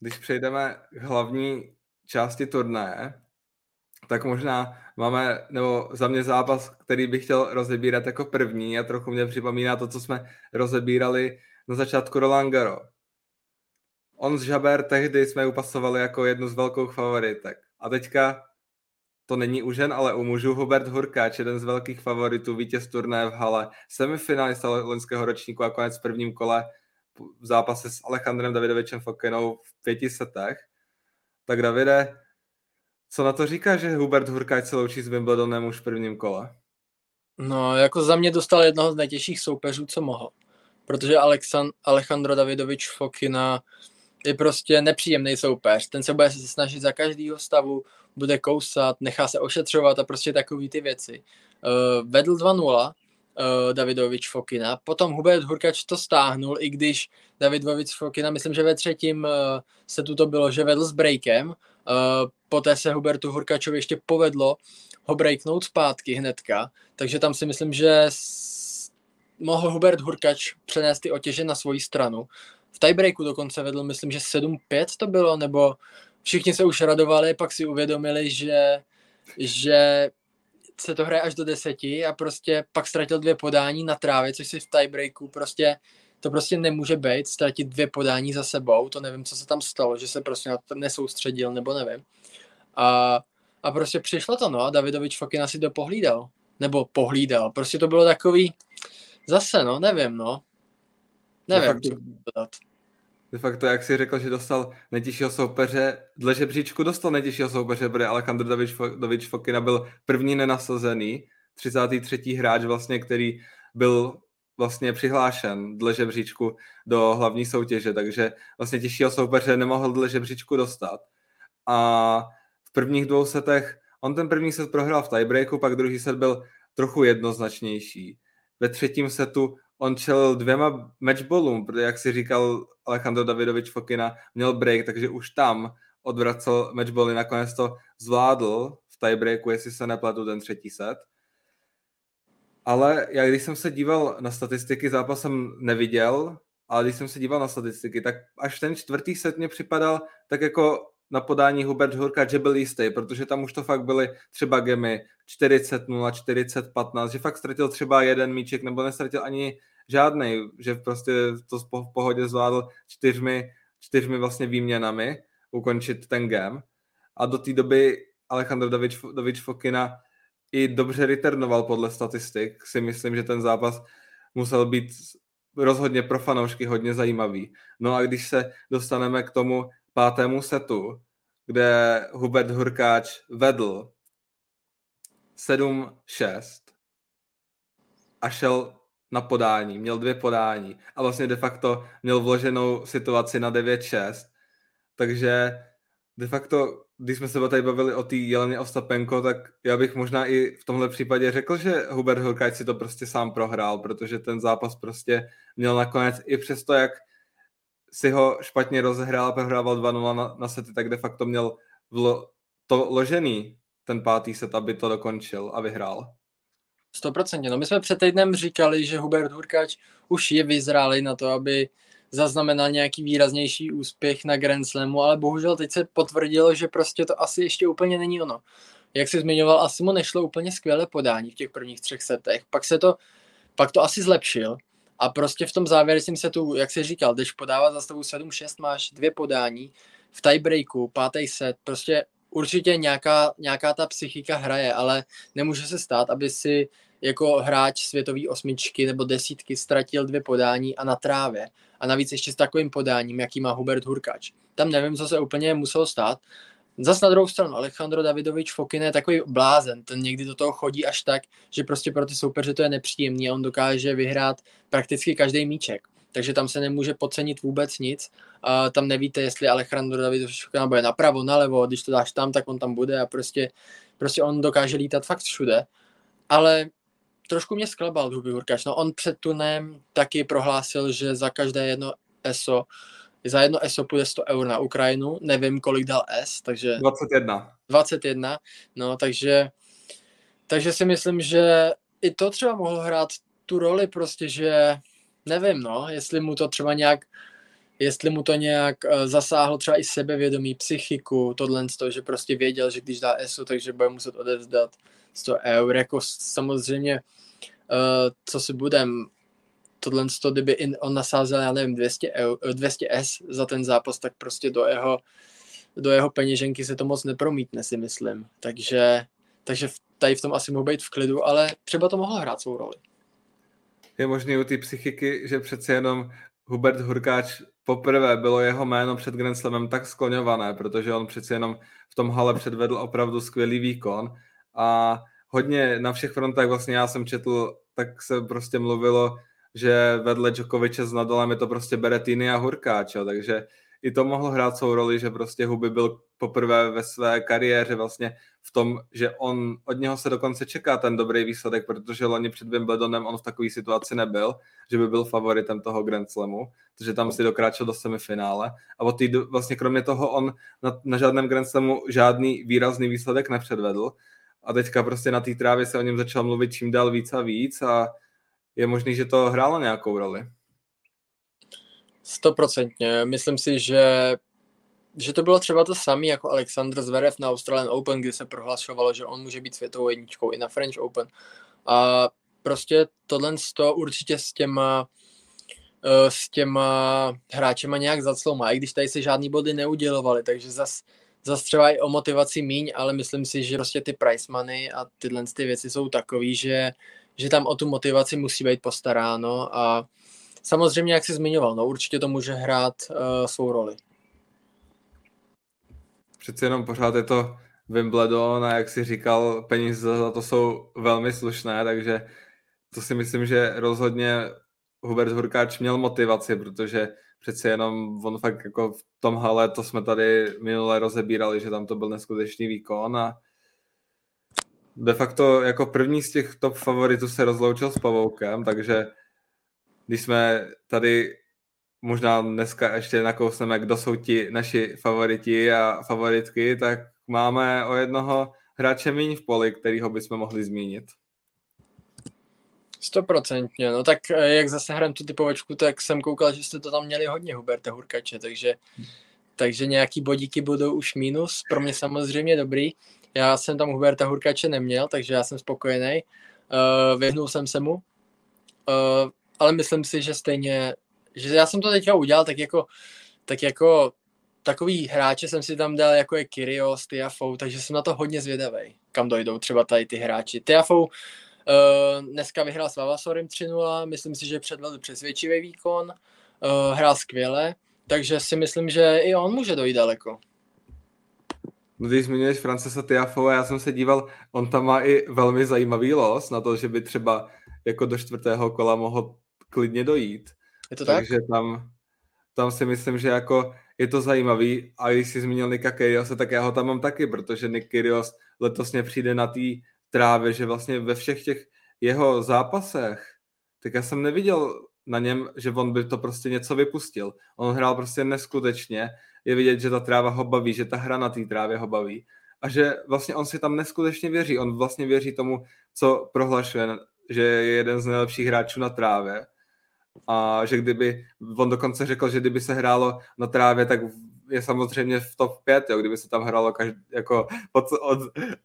Když přejdeme k hlavní části turnaje, tak možná máme, nebo za mě zápas, který bych chtěl rozebírat jako první a trochu mě připomíná to, co jsme rozebírali na začátku Roland Garo. On z Žaber tehdy jsme upasovali jako jednu z velkou favoritek. A teďka to není u žen, ale u mužů Hubert Hurkáč, jeden z velkých favoritů, vítěz turné v hale, semifinalista loňského ročníku a konec v prvním kole v zápase s Alejandrem Davidovičem Fokenou v pěti setech. Tak Davide, co na to říká, že Hubert Hurkáč se loučí s Wimbledonem už v prvním kole? No, jako za mě dostal jednoho z nejtěžších soupeřů, co mohl. Protože Alexan- Alejandro Davidovič Fokina je prostě nepříjemný soupeř. Ten se bude snažit za každýho stavu, bude kousat, nechá se ošetřovat a prostě takový ty věci. Uh, vedl 2-0 uh, Davidovič Fokina, potom Hubert Hurkač to stáhnul, i když Davidovič Fokina, myslím, že ve třetím uh, se tu to bylo, že vedl s breakem, uh, poté se Hubertu Hurkačovi ještě povedlo ho breaknout zpátky hnedka, takže tam si myslím, že mohl Hubert Hurkač přenést ty otěže na svoji stranu. V tiebreaku dokonce vedl, myslím, že 7-5 to bylo, nebo všichni se už radovali, pak si uvědomili, že, že se to hraje až do deseti a prostě pak ztratil dvě podání na trávě, což si v tiebreaku prostě to prostě nemůže být, ztratit dvě podání za sebou, to nevím, co se tam stalo, že se prostě na to nesoustředil, nebo nevím. A, a prostě přišlo to, no, a Davidovič Fokina si to pohlídal, nebo pohlídal, prostě to bylo takový, zase, no, nevím, no, nevím, co dodat. De facto, jak jsi řekl, že dostal nejtěžšího soupeře, dle žebříčku dostal nejtěžšího soupeře, protože Alejandro Davič Fokina byl první nenasazený, 33. hráč vlastně, který byl vlastně přihlášen dle žebříčku do hlavní soutěže, takže vlastně těžšího soupeře nemohl dle žebříčku dostat. A v prvních dvou setech, on ten první set prohrál v tiebreaku, pak druhý set byl trochu jednoznačnější. Ve třetím setu on čelil dvěma matchballům, protože jak si říkal Alejandro Davidovič Fokina, měl break, takže už tam odvracel matchbally, nakonec to zvládl v tiebreaku, jestli se nepletu ten třetí set. Ale já když jsem se díval na statistiky, zápas jsem neviděl, ale když jsem se díval na statistiky, tak až ten čtvrtý set mě připadal tak jako na podání Hubert Hurka, že byl jistý, protože tam už to fakt byly třeba gemy 40-0, 40-15, že fakt ztratil třeba jeden míček nebo nestratil ani žádný, že prostě to v pohodě zvládl čtyřmi, čtyřmi vlastně výměnami ukončit ten game. A do té doby Alejandro Davič, Davič Fokina i dobře returnoval podle statistik. Si myslím, že ten zápas musel být rozhodně pro fanoušky hodně zajímavý. No a když se dostaneme k tomu pátému setu, kde Hubert Hurkáč vedl 7-6 a šel na podání, měl dvě podání a vlastně de facto měl vloženou situaci na 9-6, takže de facto, když jsme se tady bavili o té Jeleně Ostapenko, tak já bych možná i v tomhle případě řekl, že Hubert Hurkáč si to prostě sám prohrál, protože ten zápas prostě měl nakonec i přesto, jak si ho špatně rozehrál prohrával 2-0 na, na sety, tak de facto měl vlo, to ložený ten pátý set, aby to dokončil a vyhrál. 100%. No my jsme před týdnem říkali, že Hubert Hurkač už je vyzrálý na to, aby zaznamenal nějaký výraznější úspěch na Grand Slamu, ale bohužel teď se potvrdilo, že prostě to asi ještě úplně není ono. Jak jsi zmiňoval, asi mu nešlo úplně skvělé podání v těch prvních třech setech, pak se to, pak to asi zlepšil a prostě v tom závěrečném setu, jak jsi říkal, když podávat za stavu 7-6, máš dvě podání, v tiebreaku, pátý set, prostě určitě nějaká, nějaká ta psychika hraje, ale nemůže se stát, aby si jako hráč světový osmičky nebo desítky ztratil dvě podání a na trávě. A navíc ještě s takovým podáním, jaký má Hubert Hurkač. Tam nevím, co se úplně muselo stát. Zas na druhou stranu, Alejandro Davidovič Fokin je takový blázen, ten někdy do toho chodí až tak, že prostě pro ty soupeře to je nepříjemný a on dokáže vyhrát prakticky každý míček. Takže tam se nemůže podcenit vůbec nic. A tam nevíte, jestli Alejandro Davidovič Fokin bude napravo, nalevo, když to dáš tam, tak on tam bude a prostě, prostě on dokáže lítat fakt všude. Ale trošku mě sklabal Hubi Hurkač. No on před tunem taky prohlásil, že za každé jedno ESO za jedno ESO půjde 100 eur na Ukrajinu, nevím, kolik dal S, takže... 21. 21, no, takže, takže si myslím, že i to třeba mohlo hrát tu roli prostě, že nevím, no, jestli mu to třeba nějak jestli mu to nějak uh, zasáhlo třeba i sebevědomí, psychiku, tohle z toho, že prostě věděl, že když dá ESO, takže bude muset odevzdat 100 eur, jako samozřejmě, uh, co si budem, tohle, to, kdyby in, on nasázel, já nevím, 200, eur, 200 S za ten zápas, tak prostě do jeho, do jeho peněženky se to moc nepromítne, si myslím. Takže, takže tady v tom asi mohl být v klidu, ale třeba to mohlo hrát svou roli. Je možný u té psychiky, že přece jenom Hubert Hurkáč poprvé bylo jeho jméno před Grand Slamem tak skloňované, protože on přeci jenom v tom hale předvedl opravdu skvělý výkon a hodně na všech frontách vlastně já jsem četl, tak se prostě mluvilo, že vedle Djokoviče s Nadalem je to prostě Berettini a Hurkáč, jo, takže i to mohlo hrát svou roli, že prostě Huby byl poprvé ve své kariéře vlastně v tom, že on, od něho se dokonce čeká ten dobrý výsledek, protože loni před Wimbledonem on v takové situaci nebyl, že by byl favoritem toho Grand Slamu, takže tam si dokráčel do semifinále. A od tý, vlastně kromě toho on na, na žádném Grand Slamu žádný výrazný výsledek nepředvedl. A teďka prostě na té trávě se o něm začal mluvit čím dál víc a víc a je možný, že to hrálo nějakou roli. Stoprocentně. Myslím si, že, že to bylo třeba to samé jako Alexander Zverev na Australian Open, kdy se prohlašovalo, že on může být světovou jedničkou i na French Open. A prostě tohle to určitě s těma eh, s těma hráčema nějak zaclouma, i když tady se žádný body neudělovali, takže zas, zas třeba i o motivaci míň, ale myslím si, že prostě ty price money a tyhle ty věci jsou takový, že, že tam o tu motivaci musí být postaráno a samozřejmě, jak jsi zmiňoval, no určitě to může hrát uh, svou roli. Přeci jenom pořád je to Wimbledon a jak si říkal, peníze za to jsou velmi slušné, takže to si myslím, že rozhodně Hubert Hurkáč měl motivaci, protože přeci jenom on fakt jako v tom hale, to jsme tady minule rozebírali, že tam to byl neskutečný výkon a de facto jako první z těch top favoritů se rozloučil s Pavoukem, takže když jsme tady možná dneska ještě nakousneme, kdo jsou ti naši favoriti a favoritky, tak máme o jednoho hráče méně v poli, kterýho bychom mohli zmínit. Stoprocentně, no tak eh, jak zase hrám tu typovačku, tak jsem koukal, že jste to tam měli hodně Huberta Hurkače, takže, takže nějaký bodíky budou už minus, pro mě samozřejmě dobrý. Já jsem tam Huberta Hurkače neměl, takže já jsem spokojený. Uh, vyhnul jsem se mu, uh, ale myslím si, že stejně, že já jsem to teďka udělal tak jako, tak jako takový hráče jsem si tam dal, jako je Kyrios, Tiafou, takže jsem na to hodně zvědavý, kam dojdou třeba tady ty hráči. Tiafou uh, dneska vyhrál s Vavasorem 3-0, myslím si, že předvedl přesvědčivý výkon, uh, hrál skvěle, takže si myslím, že i on může dojít daleko. No, když zmiňuješ Francesa Tiafova, já jsem se díval, on tam má i velmi zajímavý los na to, že by třeba jako do čtvrtého kola mohl klidně dojít. Je to Takže tak? tam, tam si myslím, že jako je to zajímavý a když jsi zmínil Nika Kyriose, tak já ho tam mám taky, protože Nick Kyrios letos mě přijde na té trávě, že vlastně ve všech těch jeho zápasech, tak já jsem neviděl na něm, že on by to prostě něco vypustil. On hrál prostě neskutečně, je vidět, že ta tráva ho baví, že ta hra na té trávě ho baví a že vlastně on si tam neskutečně věří. On vlastně věří tomu, co prohlašuje, že je jeden z nejlepších hráčů na trávě a že kdyby, on dokonce řekl, že kdyby se hrálo na trávě, tak je samozřejmě v top 5, jo. kdyby se tam hrálo každý, jako od, od,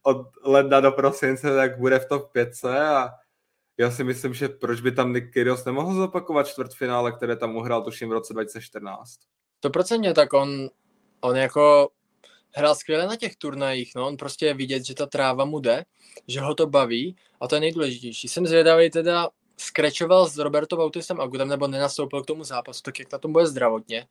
od ledna do prosince, tak bude v top 5 a já si myslím, že proč by tam Nick Kyrgios nemohl zopakovat čtvrtfinále, které tam uhrál tuším v roce 2014. To procentně, tak on, on jako hrál skvěle na těch turnajích, no, on prostě je vidět, že ta tráva mu jde, že ho to baví a to je nejdůležitější. Jsem zvědavý teda, skrečoval s Roberto Bautisem Agutem nebo nenastoupil k tomu zápasu, tak jak na tom bude zdravotně,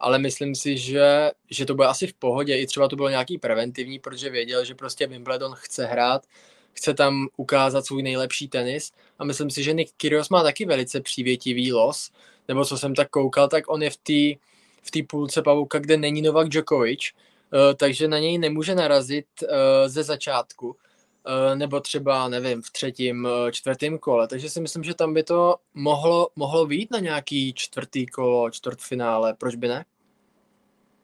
ale myslím si, že, že to bude asi v pohodě, i třeba to bylo nějaký preventivní, protože věděl, že prostě Wimbledon chce hrát, chce tam ukázat svůj nejlepší tenis. A myslím si, že Nick Kyrgios má taky velice přívětivý los, nebo co jsem tak koukal, tak on je v té v té půlce pavouka, kde není Novak Djokovic, uh, takže na něj nemůže narazit uh, ze začátku. Eh, nebo třeba, nevím, v třetím, eh, čtvrtém kole. Takže si myslím, že tam by to mohlo, mohlo být na nějaký čtvrtý kolo, čtvrtfinále. Proč by ne?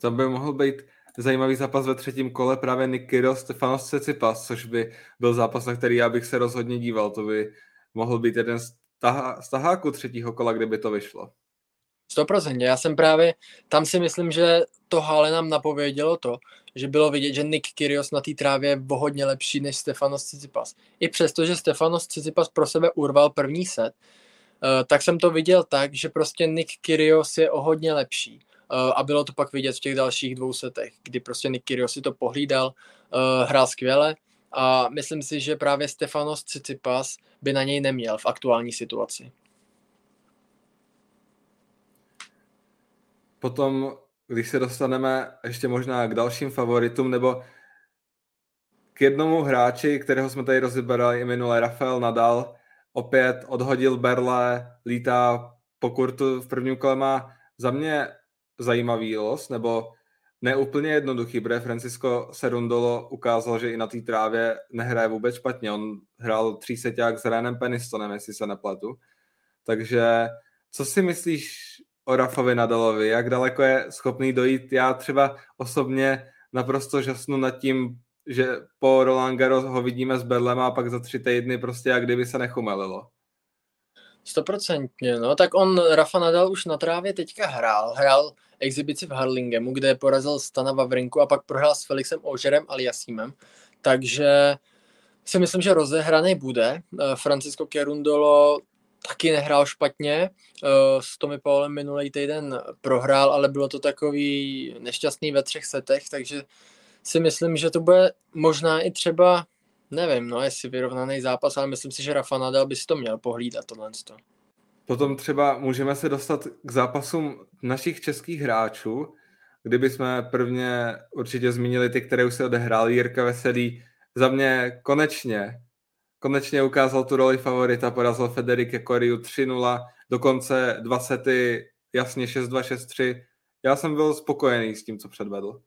Tam by mohl být zajímavý zápas ve třetím kole právě Nikiro Stefanos Cecipas, což by byl zápas, na který já bych se rozhodně díval. To by mohl být jeden z, z taháků třetího kola, kdyby to vyšlo. 100%. Já jsem právě, tam si myslím, že to Hale nám napovědělo to, že bylo vidět, že Nick Kyrgios na té trávě je o hodně lepší než Stefanos Tsitsipas. I přesto, že Stefanos Tsitsipas pro sebe urval první set, eh, tak jsem to viděl tak, že prostě Nick Kyrgios je o hodně lepší. Eh, a bylo to pak vidět v těch dalších dvou setech, kdy prostě Nick Kyrgios si to pohlídal, eh, hrál skvěle a myslím si, že právě Stefanos Tsitsipas by na něj neměl v aktuální situaci. Potom, když se dostaneme ještě možná k dalším favoritům, nebo k jednomu hráči, kterého jsme tady rozebrali i minule, Rafael Nadal, opět odhodil berle, lítá po kurtu v prvním kole, má za mě zajímavý los, nebo neúplně jednoduchý, protože Francisco Serundolo ukázal, že i na té trávě nehraje vůbec špatně. On hrál tříseťák s Renem Penistonem, jestli se nepletu. Takže co si myslíš o Rafovi Nadalovi, jak daleko je schopný dojít. Já třeba osobně naprosto žasnu nad tím, že po Roland Garros ho vidíme s Berlem a pak za tři týdny prostě jak kdyby se nechumelilo. Stoprocentně, no tak on, Rafa Nadal už na trávě teďka hrál, hrál exibici v Harlingemu, kde porazil Stana Vavrinku a pak prohrál s Felixem Ožerem a takže si myslím, že rozehraný bude. Eh, Francisco Kerundolo taky nehrál špatně. Eh, s Tommy Paulem minulý týden prohrál, ale bylo to takový nešťastný ve třech setech, takže si myslím, že to bude možná i třeba, nevím, no jestli vyrovnaný zápas, ale myslím si, že Rafa Nadal by si to měl pohlídat tohle. Potom třeba můžeme se dostat k zápasům našich českých hráčů, kdyby jsme prvně určitě zmínili ty, které už se odehrály. Jirka Veselý za mě konečně konečně ukázal tu roli favorita, porazil Federike Koriu 3-0, dokonce dva sety jasně 6-2, 6-3. Já jsem byl spokojený s tím, co předvedl.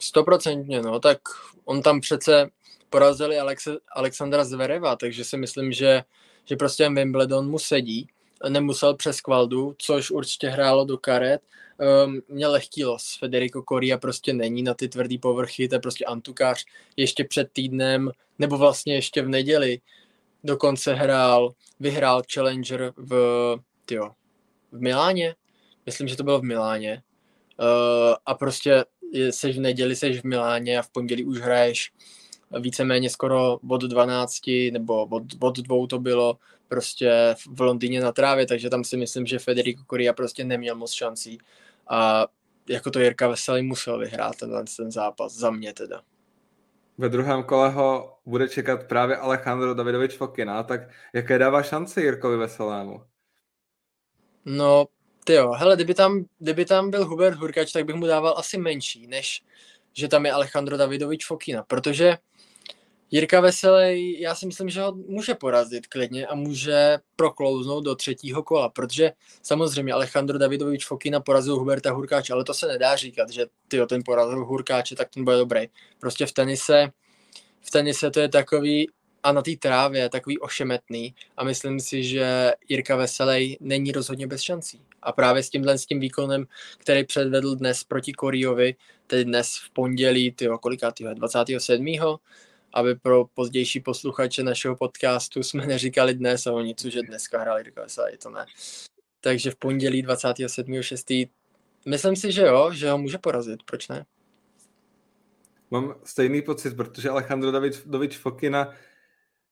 Stoprocentně, no, tak on tam přece porazili Alexe, Alexandra Zvereva, takže si myslím, že, že prostě Wimbledon mu sedí nemusel přes Kvaldu, což určitě hrálo do karet. Um, měl lehký los. Federico Coria prostě není na ty tvrdý povrchy, to je prostě antukář. Ještě před týdnem, nebo vlastně ještě v neděli, dokonce hrál, vyhrál Challenger v, tyjo, v Miláně. Myslím, že to bylo v Miláně. Uh, a prostě seš v neděli, seš v Miláně a v pondělí už hraješ víceméně skoro od 12 nebo od, od dvou to bylo prostě v Londýně na trávě, takže tam si myslím, že Federico Coria prostě neměl moc šancí a jako to Jirka Veselý musel vyhrát ten, ten zápas, za mě teda. Ve druhém kole ho bude čekat právě Alejandro Davidovič Fokina, tak jaké dává šance Jirkovi Veselému? No, ty jo, hele, kdyby tam, kdyby tam byl Hubert Hurkač, tak bych mu dával asi menší, než že tam je Alejandro Davidovič Fokina, protože Jirka Veselý, já si myslím, že ho může porazit klidně a může proklouznout do třetího kola, protože samozřejmě Alejandro Davidovič Fokina porazil Huberta Hurkáče, ale to se nedá říkat, že ty ten porazil Hurkáče, tak ten bude dobrý. Prostě v tenise, v tenise to je takový, a na té trávě takový ošemetný a myslím si, že Jirka Veselý není rozhodně bez šancí. A právě s tímhle s tím výkonem, který předvedl dnes proti Koriovi, tedy dnes v pondělí, tyjo, kolikátýho, 27 aby pro pozdější posluchače našeho podcastu jsme neříkali dnes a oni, že dneska hráli je to ne. Takže v pondělí 27.6. myslím si, že jo, že ho může porazit, proč ne? Mám stejný pocit, protože Alejandro Davidovič Fokina,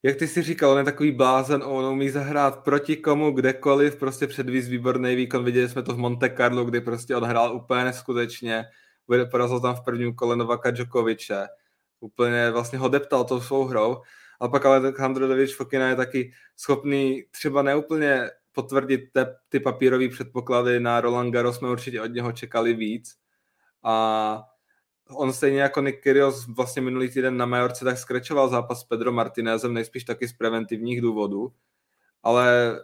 jak ty si říkal, on je takový blázen, on umí zahrát proti komu, kdekoliv, prostě předvíz výborný výkon, viděli jsme to v Monte Carlo, kdy prostě odhrál úplně neskutečně, porazil tam v prvním kole Novaka Djokoviče úplně vlastně ho deptal tou svou hrou. A pak ale Alejandro Davidovič Fokina je taky schopný třeba neúplně potvrdit te, ty papírové předpoklady na Roland Garros, jsme určitě od něho čekali víc. A on stejně jako Nick Kyrgios vlastně minulý týden na Majorce tak skrečoval zápas s Pedro Martinezem, nejspíš taky z preventivních důvodů. Ale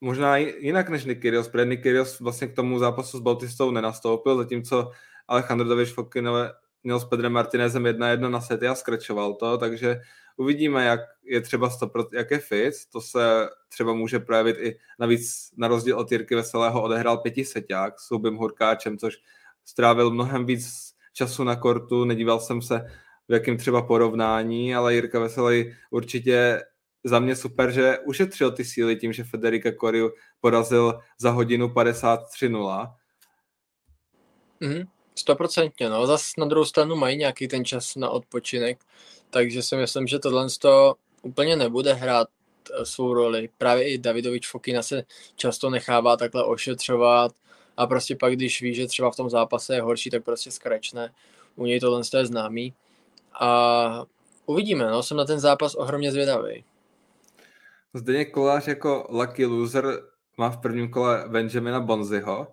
možná jinak než Nick Kyrgios, protože Nick Kyrgios vlastně k tomu zápasu s Bautistou nenastoupil, zatímco Alejandro Fokina měl s Pedrem Martinezem jedna jedna na sety a skračoval to, takže uvidíme, jak je třeba 100%, jak je fit, to se třeba může projevit i navíc na rozdíl od Jirky Veselého odehrál pětiseťák s Subim Hurkáčem, což strávil mnohem víc času na kortu, nedíval jsem se v jakém třeba porovnání, ale Jirka Veselý určitě za mě super, že ušetřil ty síly tím, že Federica Koriu porazil za hodinu 53-0. Mm-hmm. Stoprocentně, no. Zas na druhou stranu mají nějaký ten čas na odpočinek, takže si myslím, že tohle to úplně nebude hrát eh, svou roli. Právě i Davidovič Fokina se často nechává takhle ošetřovat a prostě pak, když ví, že třeba v tom zápase je horší, tak prostě skrečne. U něj tohle je známý. A uvidíme, no, jsem na ten zápas ohromně zvědavý. Zdeněk Kolář jako lucky loser má v prvním kole Benjamina Bonziho,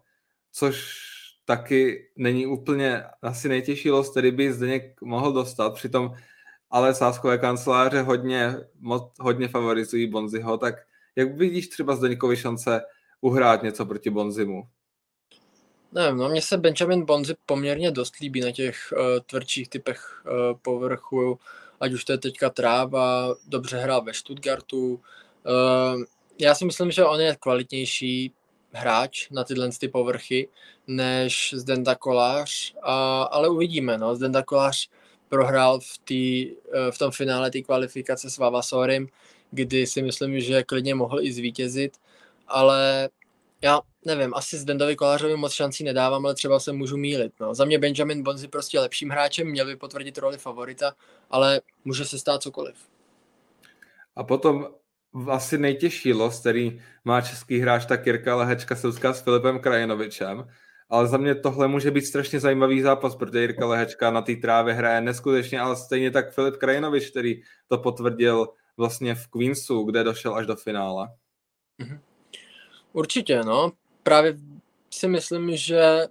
což taky není úplně asi nejtěžší los, který by Zdeněk mohl dostat, přitom ale sáskové kanceláře hodně, moc, hodně favorizují Bonziho, tak jak vidíš třeba Zdeňkovi šance uhrát něco proti Bonzimu? Nevím, no mně se Benjamin Bonzi poměrně dost líbí na těch uh, tvrdších typech uh, povrchu, ať už to je teďka tráva, dobře hrál ve Stuttgartu. Uh, já si myslím, že on je kvalitnější hráč na tyhle ty povrchy než Zdenda Kolář, a, ale uvidíme. No. Zdenda Kolář prohrál v, tý, v tom finále té kvalifikace s Vavasorem, kdy si myslím, že klidně mohl i zvítězit, ale já nevím, asi s Dendovi Kolářovi moc šancí nedávám, ale třeba se můžu mílit. No. Za mě Benjamin Bonzi prostě lepším hráčem, měl by potvrdit roli favorita, ale může se stát cokoliv. A potom asi nejtěžší los, který má český hráč, tak Jirka Lehečka se s Filipem Krajinovičem. Ale za mě tohle může být strašně zajímavý zápas, protože Jirka Lehečka na té trávě hraje neskutečně, ale stejně tak Filip Krajinovič, který to potvrdil vlastně v Queensu, kde došel až do finále. Mhm. Určitě, no. Právě si myslím, že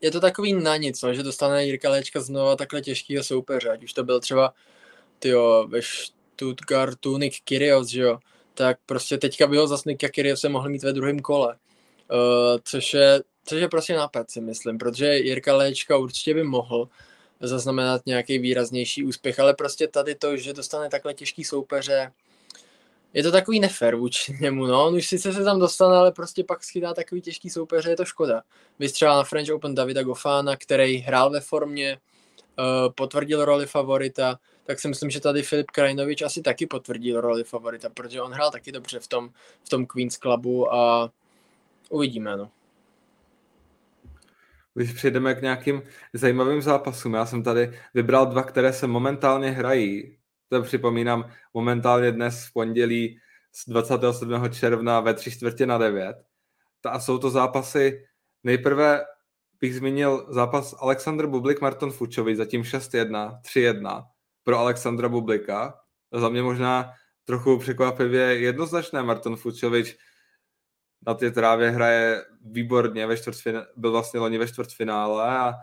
je to takový na nic, no, že dostane Jirka Lehečka znova takhle těžkýho soupeře, ať už to byl třeba tyjo, ve Stuttgartu Nick Kyrgios, že jo, tak prostě teďka by ho zase Nicka Kyrgiose mohl mít ve druhém kole. Uh, což je, což je prostě nápad, si myslím, protože Jirka Léčka určitě by mohl zaznamenat nějaký výraznější úspěch, ale prostě tady to, že dostane takhle těžký soupeře, je to takový nefér vůči němu, no. On už sice se tam dostane, ale prostě pak schytá takový těžký soupeře, je to škoda. Vystřelal na French Open Davida Gofána, který hrál ve formě, potvrdil roli favorita, tak si myslím, že tady Filip Krajnovič asi taky potvrdil roli favorita, protože on hrál taky dobře v tom, v tom Queens Clubu a uvidíme, no. Když přejdeme k nějakým zajímavým zápasům, já jsem tady vybral dva, které se momentálně hrají. To připomínám momentálně dnes v pondělí z 27. června ve tři čtvrtě na 9. A jsou to zápasy, nejprve bych zmínil zápas Aleksandr Bublik, Marton Fučovič, zatím 6-1, 3-1 pro Alexandra Bublika. Za mě možná trochu překvapivě jednoznačné. Marton Fučovič na té trávě hraje výborně, ve byl vlastně loni ve čtvrtfinále a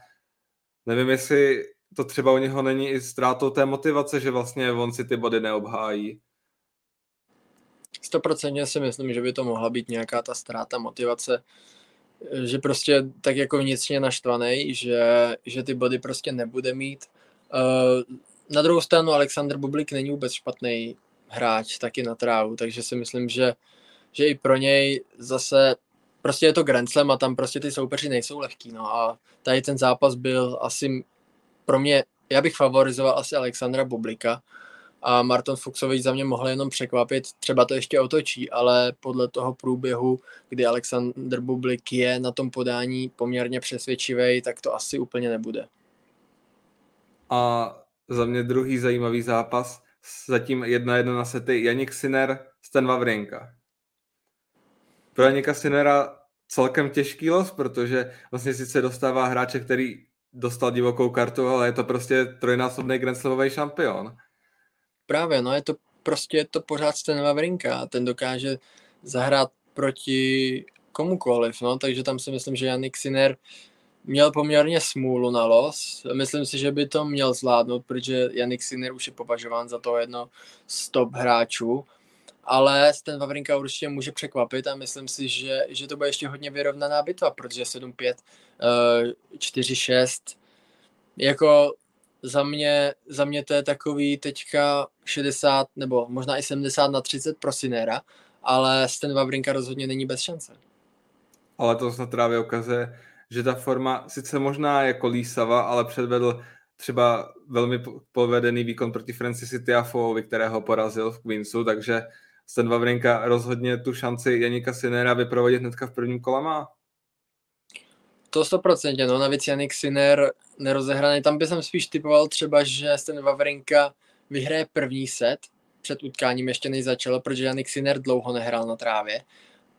nevím, jestli to třeba u něho není i ztrátou té motivace, že vlastně on si ty body neobhájí. 100% si myslím, že by to mohla být nějaká ta ztráta motivace, že prostě tak jako vnitřně naštvaný, že, že ty body prostě nebude mít. Uh, na druhou stranu Alexander Bublik není vůbec špatný hráč taky na trávu, takže si myslím, že, že i pro něj zase prostě je to Grand Slam a tam prostě ty soupeři nejsou lehký, no a tady ten zápas byl asi pro mě, já bych favorizoval asi Alexandra Bublika a Marton Fuchsovič za mě mohl jenom překvapit, třeba to ještě otočí, ale podle toho průběhu, kdy Alexander Bublik je na tom podání poměrně přesvědčivý, tak to asi úplně nebude. A za mě druhý zajímavý zápas, zatím jedna jedna na sety, Janik Sinner, Sten Wawrinka. Pro Janika Sinnera celkem těžký los, protože vlastně sice dostává hráče, který dostal divokou kartu, ale je to prostě trojnásobný Grand šampion. Právě, no je to prostě je to pořád Sten Wawrinka a ten dokáže zahrát proti komukoliv, no, takže tam si myslím, že Janik Sinner měl poměrně smůlu na los. Myslím si, že by to měl zvládnout, protože Janik Sinner už je považován za toho jedno z top hráčů, ale ten Vavrinka určitě může překvapit a myslím si, že, že to bude ještě hodně vyrovnaná bitva, protože 7-5, 4-6, eh, jako za mě, za mě to je takový teďka 60 nebo možná i 70 na 30 pro Sinera, ale ten Vavrinka rozhodně není bez šance. Ale to snad právě ukazuje, že ta forma sice možná je kolísava, ale předvedl třeba velmi povedený výkon proti Francisi Tiafovi, kterého porazil v Queensu, takže Sten Vavrinka rozhodně tu šanci Janika Sinera vyprovodit hnedka v prvním kole má. To 100%, no navíc Janik Sinner nerozehraný. Tam bych spíš typoval třeba, že Sten Vavrinka vyhraje první set, před utkáním ještě než začalo, protože Janik Sinner dlouho nehrál na trávě.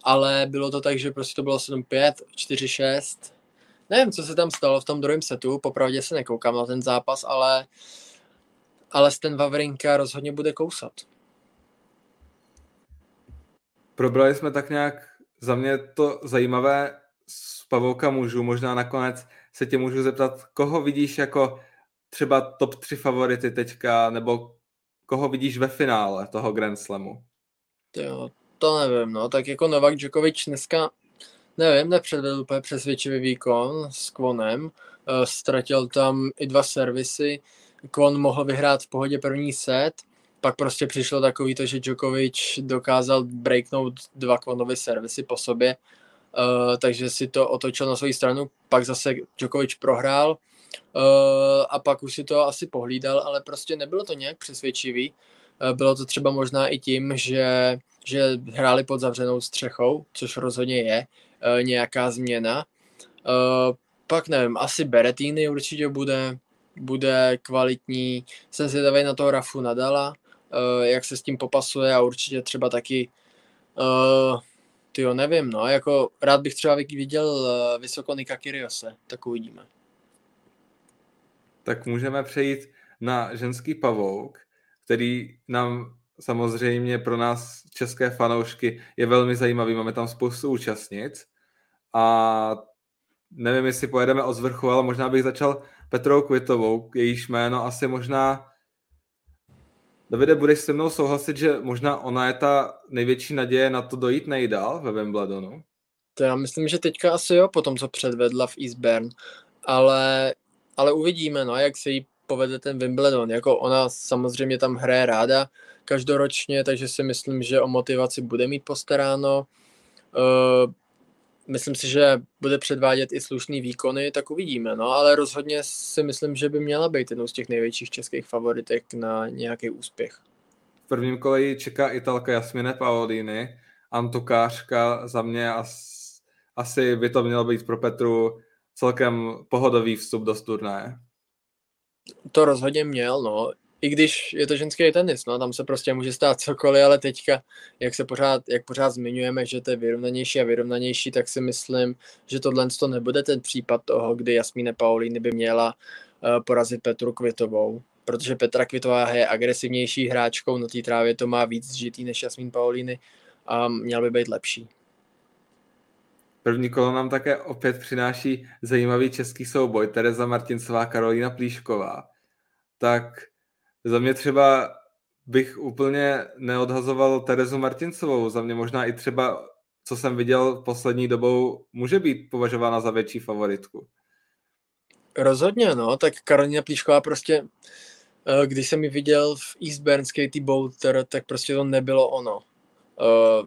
Ale bylo to tak, že prostě to bylo 7-5, 4-6. Nevím, co se tam stalo v tom druhém setu, popravdě se nekoukám na ten zápas, ale, ale Sten Vavrinka rozhodně bude kousat probrali jsme tak nějak za mě to zajímavé Pavouka mužů. Možná nakonec se tě můžu zeptat, koho vidíš jako třeba top 3 favority teďka, nebo koho vidíš ve finále toho Grand Slamu? Jo, to nevím, no, tak jako Novak Djokovic dneska, nevím, nepředvedl úplně přesvědčivý výkon s Kvonem, uh, ztratil tam i dva servisy, Kvon mohl vyhrát v pohodě první set, pak prostě přišlo takový to, že Djokovic dokázal breaknout dva kvonové servisy po sobě, uh, takže si to otočil na svou stranu, pak zase Djokovic prohrál uh, a pak už si to asi pohlídal, ale prostě nebylo to nějak přesvědčivý. Uh, bylo to třeba možná i tím, že, že hráli pod zavřenou střechou, což rozhodně je uh, nějaká změna. Uh, pak nevím, asi Berettini určitě bude, bude kvalitní. Jsem zvědavý na toho Rafu Nadala, uh, jak se s tím popasuje a určitě třeba taky uh, ty jo, nevím, no, jako rád bych třeba viděl uh, vysoko Nika Kyriose, tak uvidíme. Tak můžeme přejít na ženský pavouk, který nám samozřejmě pro nás české fanoušky je velmi zajímavý. Máme tam spoustu účastnic a nevím, jestli pojedeme od zvrchu, ale možná bych začal Petrou Kvitovou, jejíž jméno asi možná Davide, budeš se mnou souhlasit, že možná ona je ta největší naděje na to dojít nejdál ve Wimbledonu? To já myslím, že teďka asi jo, po tom, co předvedla v Eastbourne, ale, ale uvidíme, no, jak se jí povede ten Wimbledon. Jako ona samozřejmě tam hraje ráda každoročně, takže si myslím, že o motivaci bude mít postaráno. Uh, myslím si, že bude předvádět i slušný výkony, tak uvidíme. No, ale rozhodně si myslím, že by měla být jednou z těch největších českých favoritek na nějaký úspěch. V prvním kole čeká Italka Jasmine Paolini, Antukářka za mě as, asi by to mělo být pro Petru celkem pohodový vstup do turnaje. To rozhodně měl, no i když je to ženský tenis, no, tam se prostě může stát cokoliv, ale teďka, jak se pořád, jak pořád zmiňujeme, že to je vyrovnanější a vyrovnanější, tak si myslím, že tohle to nebude ten případ toho, kdy Jasmíne Paulíny by měla uh, porazit Petru Kvitovou, protože Petra Kvitová je agresivnější hráčkou, na té trávě to má víc žitý než Jasmín Paulíny a měl by být lepší. První kolo nám také opět přináší zajímavý český souboj Tereza Martincová, Karolína Plíšková. Tak za mě třeba bych úplně neodhazoval Terezu Martincovou. Za mě možná i třeba, co jsem viděl poslední dobou, může být považována za větší favoritku. Rozhodně, no. Tak Karolina Plíšková prostě, eh, když jsem ji viděl v Eastburn Katie Bolter, tak prostě to nebylo ono. Eh,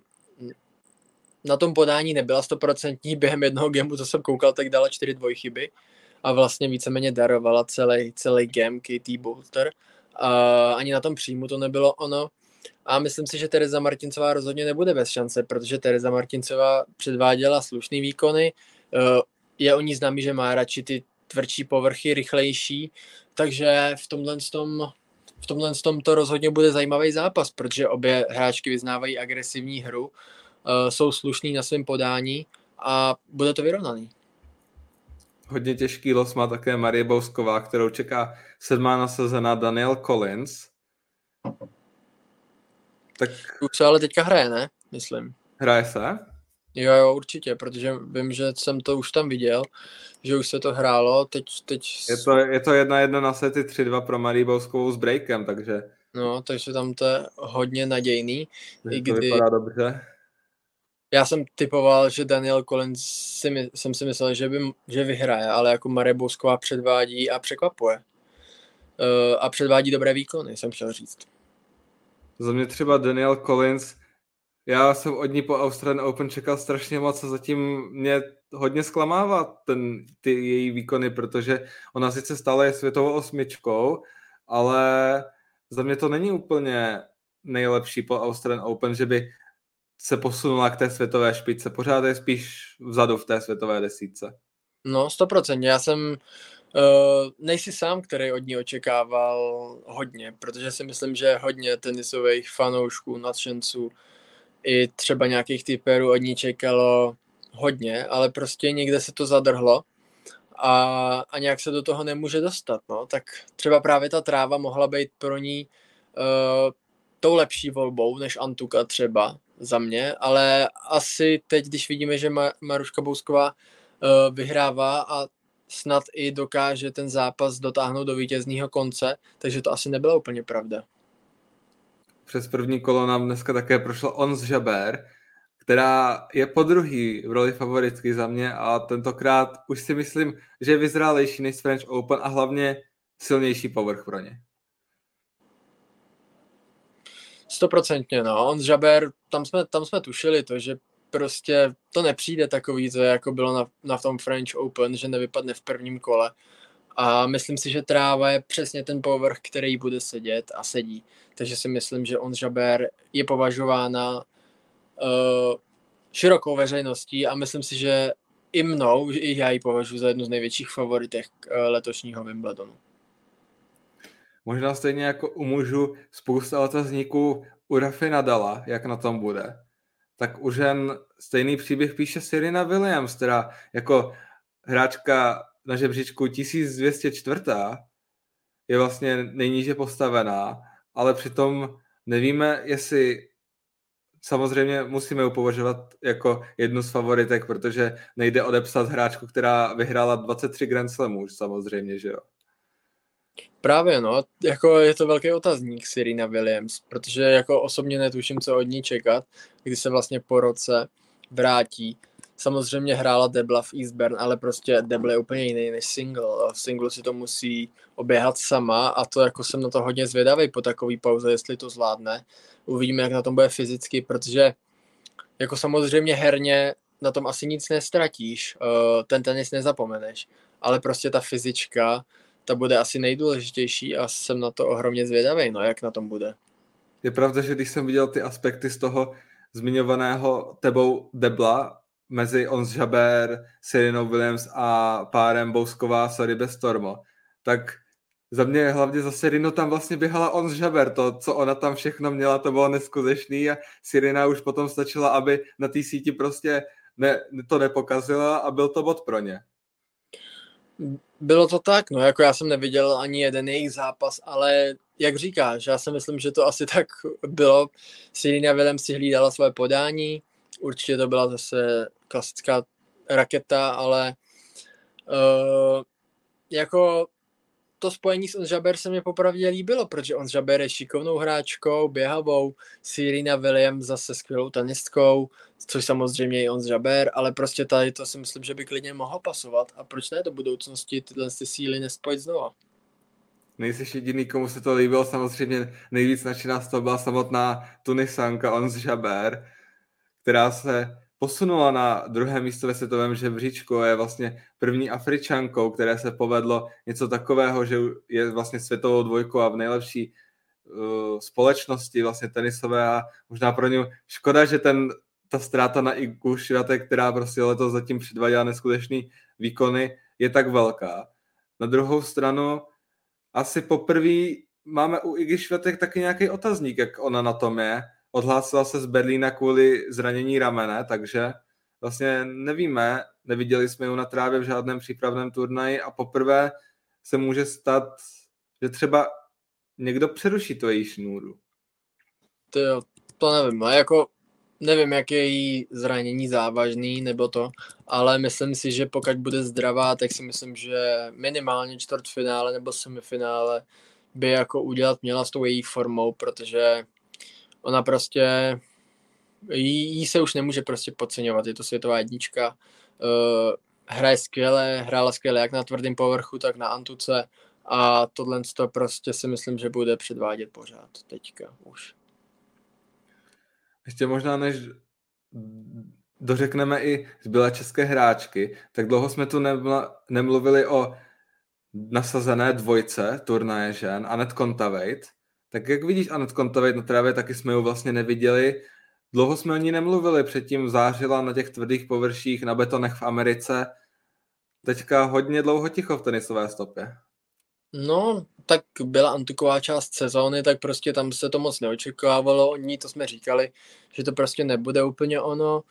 na tom podání nebyla stoprocentní, během jednoho gemu, co jsem koukal, tak dala čtyři dvojchyby a vlastně víceméně darovala celý, celý game Katie Bolter Uh, ani na tom příjmu to nebylo ono. A myslím si, že Tereza Martincová rozhodně nebude bez šance, protože Tereza Martincová předváděla slušný výkony. Uh, je o ní známý, že má radši ty tvrdší povrchy, rychlejší, takže v tomhle tom, v tomhle tom to rozhodně bude zajímavý zápas, protože obě hráčky vyznávají agresivní hru, uh, jsou slušní na svém podání a bude to vyrovnaný hodně těžký los má také Marie Bousková, kterou čeká sedmá nasazená Daniel Collins. Tak... Už se ale teďka hraje, ne? Myslím. Hraje se? Jo, jo, určitě, protože vím, že jsem to už tam viděl, že už se to hrálo, teď... teď... Je, to, je to jedna jedna na sety 3-2 pro Marie Bouskovou s breakem, takže... No, takže tam to je hodně nadějný. I kdy... To vypadá dobře. Já jsem typoval, že Daniel Collins si my, jsem si myslel, že, by, že vyhraje, ale jako Marie Bousková předvádí a překvapuje. Uh, a předvádí dobré výkony, jsem chtěl říct. Za mě třeba Daniel Collins, já jsem od ní po Australian Open čekal strašně moc a zatím mě hodně zklamává ten, ty její výkony, protože ona sice stále je světovou osmičkou, ale za mě to není úplně nejlepší po Australian Open, že by se posunula k té světové špičce. Pořád je spíš vzadu v té světové desítce. No, stoprocentně. Já jsem uh, nejsi sám, který od ní očekával hodně, protože si myslím, že hodně tenisových fanoušků, nadšenců i třeba nějakých typerů od ní čekalo hodně, ale prostě někde se to zadrhlo a, a nějak se do toho nemůže dostat. No. Tak třeba právě ta tráva mohla být pro ní uh, tou lepší volbou než Antuka třeba, za mě, ale asi teď, když vidíme, že Maruška Bousková uh, vyhrává a snad i dokáže ten zápas dotáhnout do vítězního konce, takže to asi nebyla úplně pravda. Přes první kolo nám dneska také prošlo Ons Žaber, která je po druhý v roli favoritky za mě a tentokrát už si myslím, že je vyzrálejší než French Open a hlavně silnější povrch pro ně. Stoprocentně, no. On Žaber, tam jsme, tam jsme tušili to, že prostě to nepřijde takový, to jako bylo na, na tom French Open, že nevypadne v prvním kole. A myslím si, že tráva je přesně ten povrch, který bude sedět a sedí. Takže si myslím, že on Žaber je považována uh, širokou veřejností a myslím si, že i mnou, i já ji považuji za jednu z největších favoritek uh, letošního Wimbledonu. Možná stejně jako u mužů spousta otazníků u Rafi Nadala, jak na tom bude. Tak už jen stejný příběh píše Serena Williams, která jako hráčka na žebříčku 1204 je vlastně nejníže postavená, ale přitom nevíme, jestli samozřejmě musíme ji považovat jako jednu z favoritek, protože nejde odepsat hráčku, která vyhrála 23 Grand Slamů, samozřejmě, že jo. Právě no, jako je to velký otazník Serena Williams, protože jako osobně netuším, co od ní čekat, kdy se vlastně po roce vrátí samozřejmě hrála Debla v Eastburn, ale prostě Debla je úplně jiný než single. V singlu si to musí oběhat sama a to jako jsem na to hodně zvědavý po takový pauze, jestli to zvládne. Uvidíme, jak na tom bude fyzicky, protože jako samozřejmě herně na tom asi nic nestratíš, uh, ten tenis nezapomeneš, ale prostě ta fyzička, ta bude asi nejdůležitější a jsem na to ohromně zvědavý, no jak na tom bude. Je pravda, že když jsem viděl ty aspekty z toho zmiňovaného tebou Debla mezi Ons Žaber, Serinou Williams a párem Bousková Sorry Stormo, tak za mě hlavně za Serinu tam vlastně běhala Ons Žaber, to, co ona tam všechno měla, to bylo neskutečný a Sirina už potom stačila, aby na té síti prostě ne, to nepokazila a byl to bod pro ně. Bylo to tak, no jako já jsem neviděl ani jeden jejich zápas, ale jak říkáš, já si myslím, že to asi tak bylo. Serena Williams si hlídala své podání, určitě to byla zase klasická raketa, ale uh, jako to spojení s Onžaber se mi popravdě líbilo, protože Onžaber je šikovnou hráčkou, běhavou, Serena Williams zase skvělou tenistkou, což samozřejmě i Onžaber, ale prostě tady to si myslím, že by klidně mohlo pasovat a proč ne do budoucnosti tyhle ty síly nespojit znova. Nejsi jediný, komu se to líbilo, samozřejmě nejvíc nadšená z toho byla samotná Tunisanka Ons Jaber, která se posunula na druhé místo ve světovém žebříčku a je vlastně první Afričankou, které se povedlo něco takového, že je vlastně světovou dvojkou a v nejlepší uh, společnosti vlastně tenisové a možná pro ně škoda, že ten, ta ztráta na Igu Šivate, která prostě letos zatím předváděla neskutečný výkony, je tak velká. Na druhou stranu asi poprvé máme u Igi Švetek taky nějaký otazník, jak ona na tom je, odhlásila se z Berlína kvůli zranění ramene, takže vlastně nevíme, neviděli jsme ji na trávě v žádném přípravném turnaji a poprvé se může stát, že třeba někdo přeruší tu její šnůru. To jo, to nevím, a jako nevím, jak je její zranění závažný nebo to, ale myslím si, že pokud bude zdravá, tak si myslím, že minimálně čtvrtfinále nebo semifinále by jako udělat měla s tou její formou, protože ona prostě, jí, jí se už nemůže prostě podceňovat, je to světová jednička, uh, hraje skvěle, hrála skvěle jak na tvrdém povrchu, tak na antuce a tohle to prostě si myslím, že bude předvádět pořád teďka už. Ještě možná než dořekneme i zbylé české hráčky, tak dlouho jsme tu nemluvili o nasazené dvojce turnaje žen, Anet Kontaveit, tak jak vidíš Anet Kontaveit na trávě, taky jsme ji vlastně neviděli. Dlouho jsme o ní nemluvili, předtím zářila na těch tvrdých površích, na betonech v Americe. Teďka hodně dlouho ticho v tenisové stopě. No, tak byla antiková část sezóny, tak prostě tam se to moc neočekávalo. O ní to jsme říkali, že to prostě nebude úplně ono.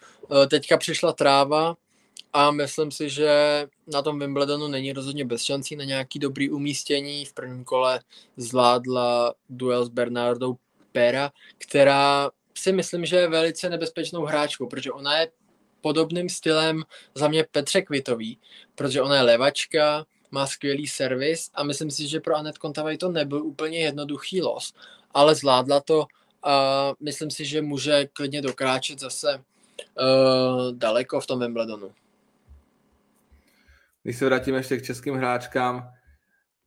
E, teďka přišla tráva, a myslím si, že na tom Wimbledonu není rozhodně bez šancí na nějaký dobrý umístění. V prvním kole zvládla duel s Bernardou Pera, která si myslím, že je velice nebezpečnou hráčkou, protože ona je podobným stylem za mě Petře Kvitový, protože ona je levačka, má skvělý servis a myslím si, že pro Anet Kontavaj to nebyl úplně jednoduchý los, ale zvládla to a myslím si, že může klidně dokráčet zase uh, daleko v tom Wimbledonu. Když se vrátíme ještě k českým hráčkám,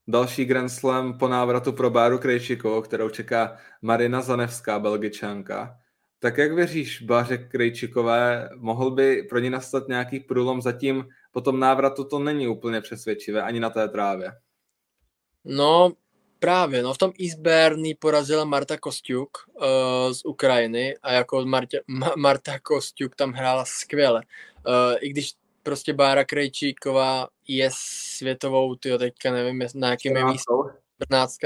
další Grand Slam po návratu pro Báru Krejčikovou, kterou čeká Marina Zanevská, belgičanka. Tak jak věříš Báře Krejčikové, mohl by pro ní nastat nějaký průlom zatím po tom návratu to není úplně přesvědčivé, ani na té trávě. No, právě, no v tom Eastburn porazila Marta Kostiuk uh, z Ukrajiny a jako Marta, Ma, Marta Kostiuk tam hrála skvěle. Uh, I když prostě Bára Krejčíková je světovou, ty teďka nevím, na jakém je místě. 14.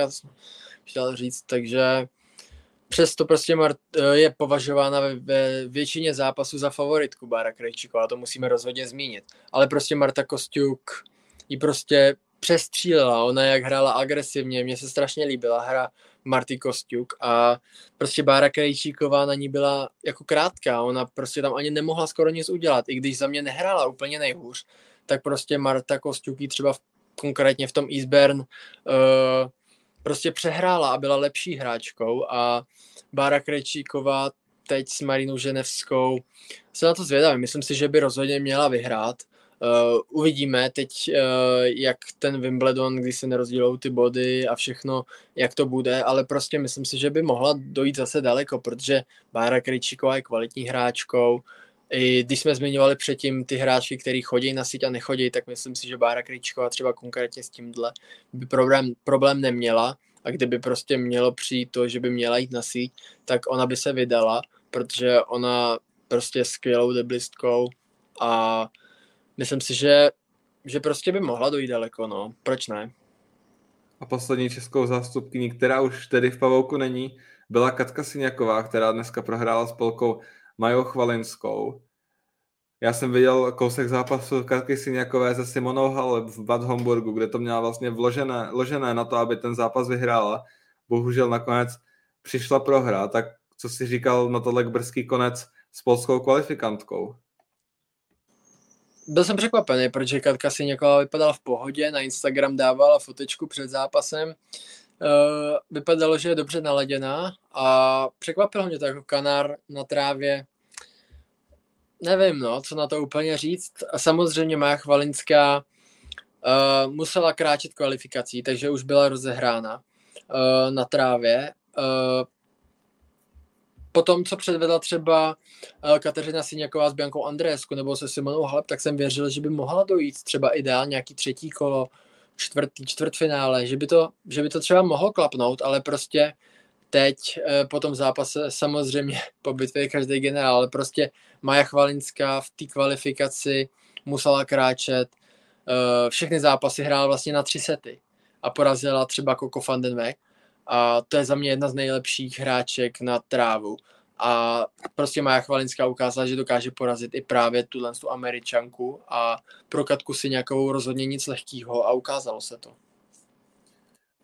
chtěl říct, takže přesto prostě Mart, je považována ve, ve většině zápasů za favoritku Bára Krejčíková, to musíme rozhodně zmínit. Ale prostě Marta Kostiuk ji prostě přestřílela, ona jak hrála agresivně, mně se strašně líbila hra Marty Kostiuk a prostě Bára Krejčíková na ní byla jako krátká, ona prostě tam ani nemohla skoro nic udělat, i když za mě nehrála úplně nejhůř, tak prostě Marta Kostiuk třeba v, konkrétně v tom Eastburn uh, prostě přehrála a byla lepší hráčkou a Bára Krejčíková teď s Marinou Ženevskou. Jsem na to zvědavý, myslím si, že by rozhodně měla vyhrát. Uh, uvidíme teď, uh, jak ten Wimbledon, kdy se nerozdělou ty body a všechno, jak to bude, ale prostě myslím si, že by mohla dojít zase daleko, protože Bára Krejčíková je kvalitní hráčkou. I když jsme zmiňovali předtím ty hráčky, kteří chodí na síť a nechodí, tak myslím si, že Bára Krejčíková třeba konkrétně s tímhle by problém, problém neměla a kdyby prostě mělo přijít to, že by měla jít na síť, tak ona by se vydala, protože ona prostě skvělou deblistkou a myslím si, že, že prostě by mohla dojít daleko, no. Proč ne? A poslední českou zástupkyní, která už tedy v Pavouku není, byla Katka Syňaková, která dneska prohrála s Polkou Majou Chvalinskou. Já jsem viděl kousek zápasu Katky Syňakové se Simonou Halep v Bad Homburgu, kde to měla vlastně vložené, vložené na to, aby ten zápas vyhrála. Bohužel nakonec přišla prohra, tak co si říkal na tohle brzký konec s polskou kvalifikantkou? Byl jsem překvapený, protože Katka si někoho vypadala v pohodě, na Instagram dávala fotečku před zápasem. Uh, vypadalo, že je dobře naladěná a překvapilo mě to jako kanár na trávě. Nevím, no, co na to úplně říct. A samozřejmě Maja Chvalinská uh, musela kráčet kvalifikací, takže už byla rozehrána uh, na trávě. Uh, potom, co předvedla třeba eh, Kateřina Syňaková s Biankou Andrésku nebo se Simonou Halep, tak jsem věřil, že by mohla dojít třeba ideálně nějaký třetí kolo, čtvrtý, čtvrtfinále, že by, to, že by to třeba mohlo klapnout, ale prostě teď eh, po tom zápase samozřejmě po bitvě každý generál, ale prostě Maja Chvalinská v té kvalifikaci musela kráčet, eh, všechny zápasy hrála vlastně na tři sety a porazila třeba Coco van den Weg a to je za mě jedna z nejlepších hráček na trávu. A prostě Maja Chvalinská ukázala, že dokáže porazit i právě tuhle tu američanku a pro Katku si nějakou rozhodně nic lehkého a ukázalo se to.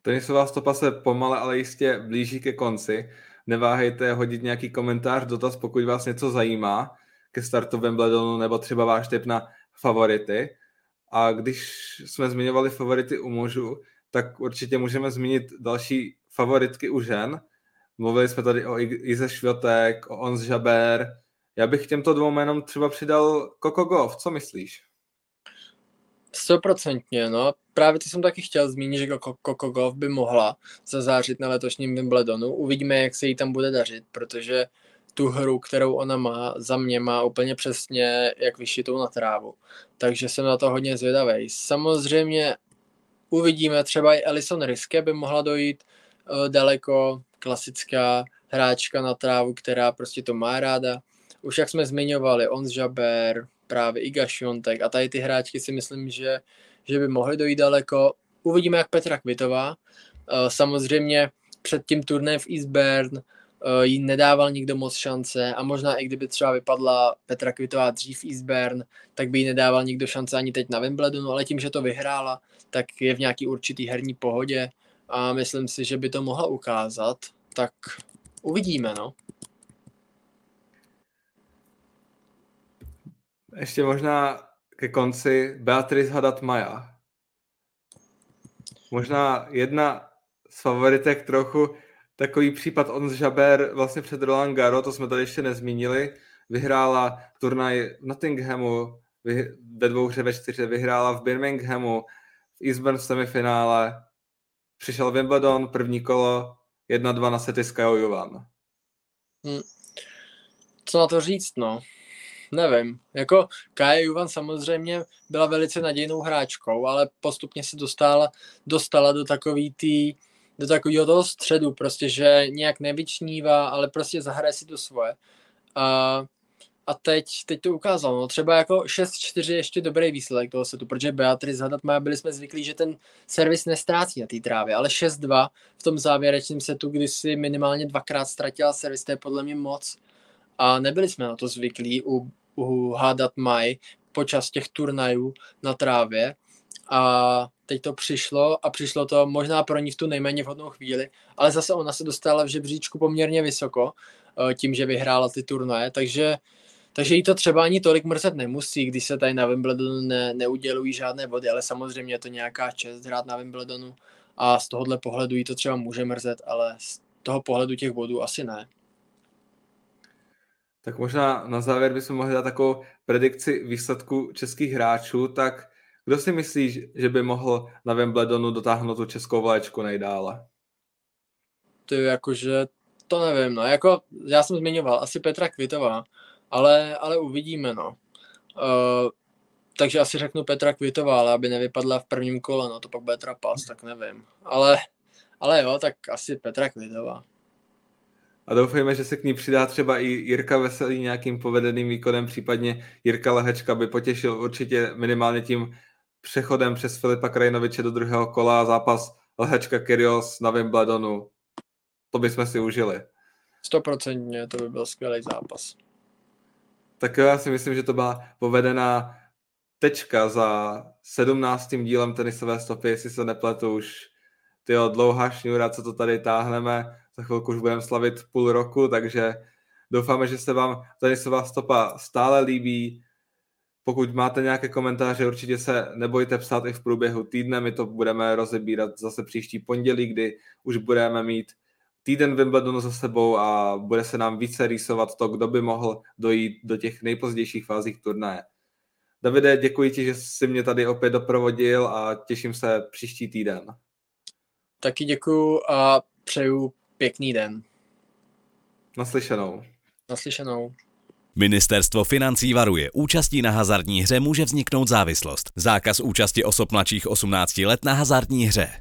Tenisová stopa se pomale, ale jistě blíží ke konci. Neváhejte hodit nějaký komentář, dotaz, pokud vás něco zajímá ke startu Wimbledonu nebo třeba váš tip na favority. A když jsme zmiňovali favority u mužů, tak určitě můžeme zmínit další favoritky u žen. Mluvili jsme tady o Ize Šviotek, o Ons Žaber. Já bych těmto dvou jménům třeba přidal Coco Golf. Co myslíš? Stoprocentně, no. Právě to jsem taky chtěl zmínit, že Coco Golf by mohla zazářit na letošním Wimbledonu. Uvidíme, jak se jí tam bude dařit, protože tu hru, kterou ona má, za mě má úplně přesně jak vyšitou na trávu. Takže jsem na to hodně zvědavý. Samozřejmě uvidíme, třeba i Alison Riske by mohla dojít daleko, klasická hráčka na trávu, která prostě to má ráda. Už jak jsme zmiňovali, Ons Jaber, právě Iga Šiontek a tady ty hráčky si myslím, že, že by mohly dojít daleko. Uvidíme, jak Petra Kvitová. Eh, samozřejmě před tím turnem v Eastbourne eh, jí nedával nikdo moc šance a možná i kdyby třeba vypadla Petra Kvitová dřív v Eastbourne, tak by jí nedával nikdo šance ani teď na Wimbledonu, ale tím, že to vyhrála, tak je v nějaký určitý herní pohodě a myslím si, že by to mohla ukázat, tak uvidíme, no. Ještě možná ke konci Beatrice Hadat Maja. Možná jedna z favoritek trochu takový případ on z Žaber vlastně před Roland Garo, to jsme tady ještě nezmínili, vyhrála turnaj v Nottinghamu, ve dvou hře ve čtyře, vyhrála v Birminghamu, v Eastbourne semifinále, přišel Wimbledon, první kolo, 1-2 na sety s Kajou Juvan. Hmm. Co na to říct, no? Nevím. Jako Kaja Juvan samozřejmě byla velice nadějnou hráčkou, ale postupně se dostala, dostala do takový tý, do takového toho středu, prostě, že nějak nevyčnívá, ale prostě zahraje si to svoje. A a teď, teď to ukázalo. No, třeba jako 6-4 ještě dobrý výsledek toho setu, protože Beatrice má, byli jsme zvyklí, že ten servis nestrácí na té trávě, ale 6-2 v tom závěrečném setu, kdy si minimálně dvakrát ztratila servis, to je podle mě moc. A nebyli jsme na to zvyklí u, u Hadat Maj počas těch turnajů na trávě. A teď to přišlo a přišlo to možná pro ní v tu nejméně vhodnou chvíli, ale zase ona se dostala v žebříčku poměrně vysoko eh, tím, že vyhrála ty turnaje, takže takže jí to třeba ani tolik mrzet nemusí, když se tady na Wimbledonu ne, neudělují žádné body, ale samozřejmě je to nějaká čest hrát na Wimbledonu a z tohohle pohledu jí to třeba může mrzet, ale z toho pohledu těch bodů asi ne. Tak možná na závěr bychom mohli dát takovou predikci výsledku českých hráčů, tak kdo si myslíš, že by mohl na Wimbledonu dotáhnout tu českou vlaječku nejdále? Ty jakože, to nevím, no, jako já jsem zmiňoval, asi Petra Kvitová, ale, ale uvidíme, no. Uh, takže asi řeknu Petra Kvitová, ale aby nevypadla v prvním kole, no to pak bude trapas, tak nevím. Ale, ale jo, tak asi Petra Kvitová. A doufejme, že se k ní přidá třeba i Jirka Veselý nějakým povedeným výkonem, případně Jirka Lehečka by potěšil určitě minimálně tím přechodem přes Filipa Krajinoviče do druhého kola a zápas Lehečka Kyrios na Wimbledonu. To bychom si užili. Stoprocentně, to by byl skvělý zápas. Tak já si myslím, že to byla povedená tečka za sedmnáctým dílem tenisové stopy, jestli se nepletu už tyjo, dlouhá šňůra, co to tady táhneme. Za chvilku už budeme slavit půl roku, takže doufáme, že se vám tenisová stopa stále líbí. Pokud máte nějaké komentáře, určitě se nebojte psát i v průběhu týdne. My to budeme rozebírat zase příští pondělí, kdy už budeme mít týden Wimbledonu za sebou a bude se nám více rýsovat to, kdo by mohl dojít do těch nejpozdějších fází turnaje. Davide, děkuji ti, že jsi mě tady opět doprovodil a těším se příští týden. Taky děkuji a přeju pěkný den. Naslyšenou. Naslyšenou. Ministerstvo financí varuje, účastí na hazardní hře může vzniknout závislost. Zákaz účasti osob mladších 18 let na hazardní hře.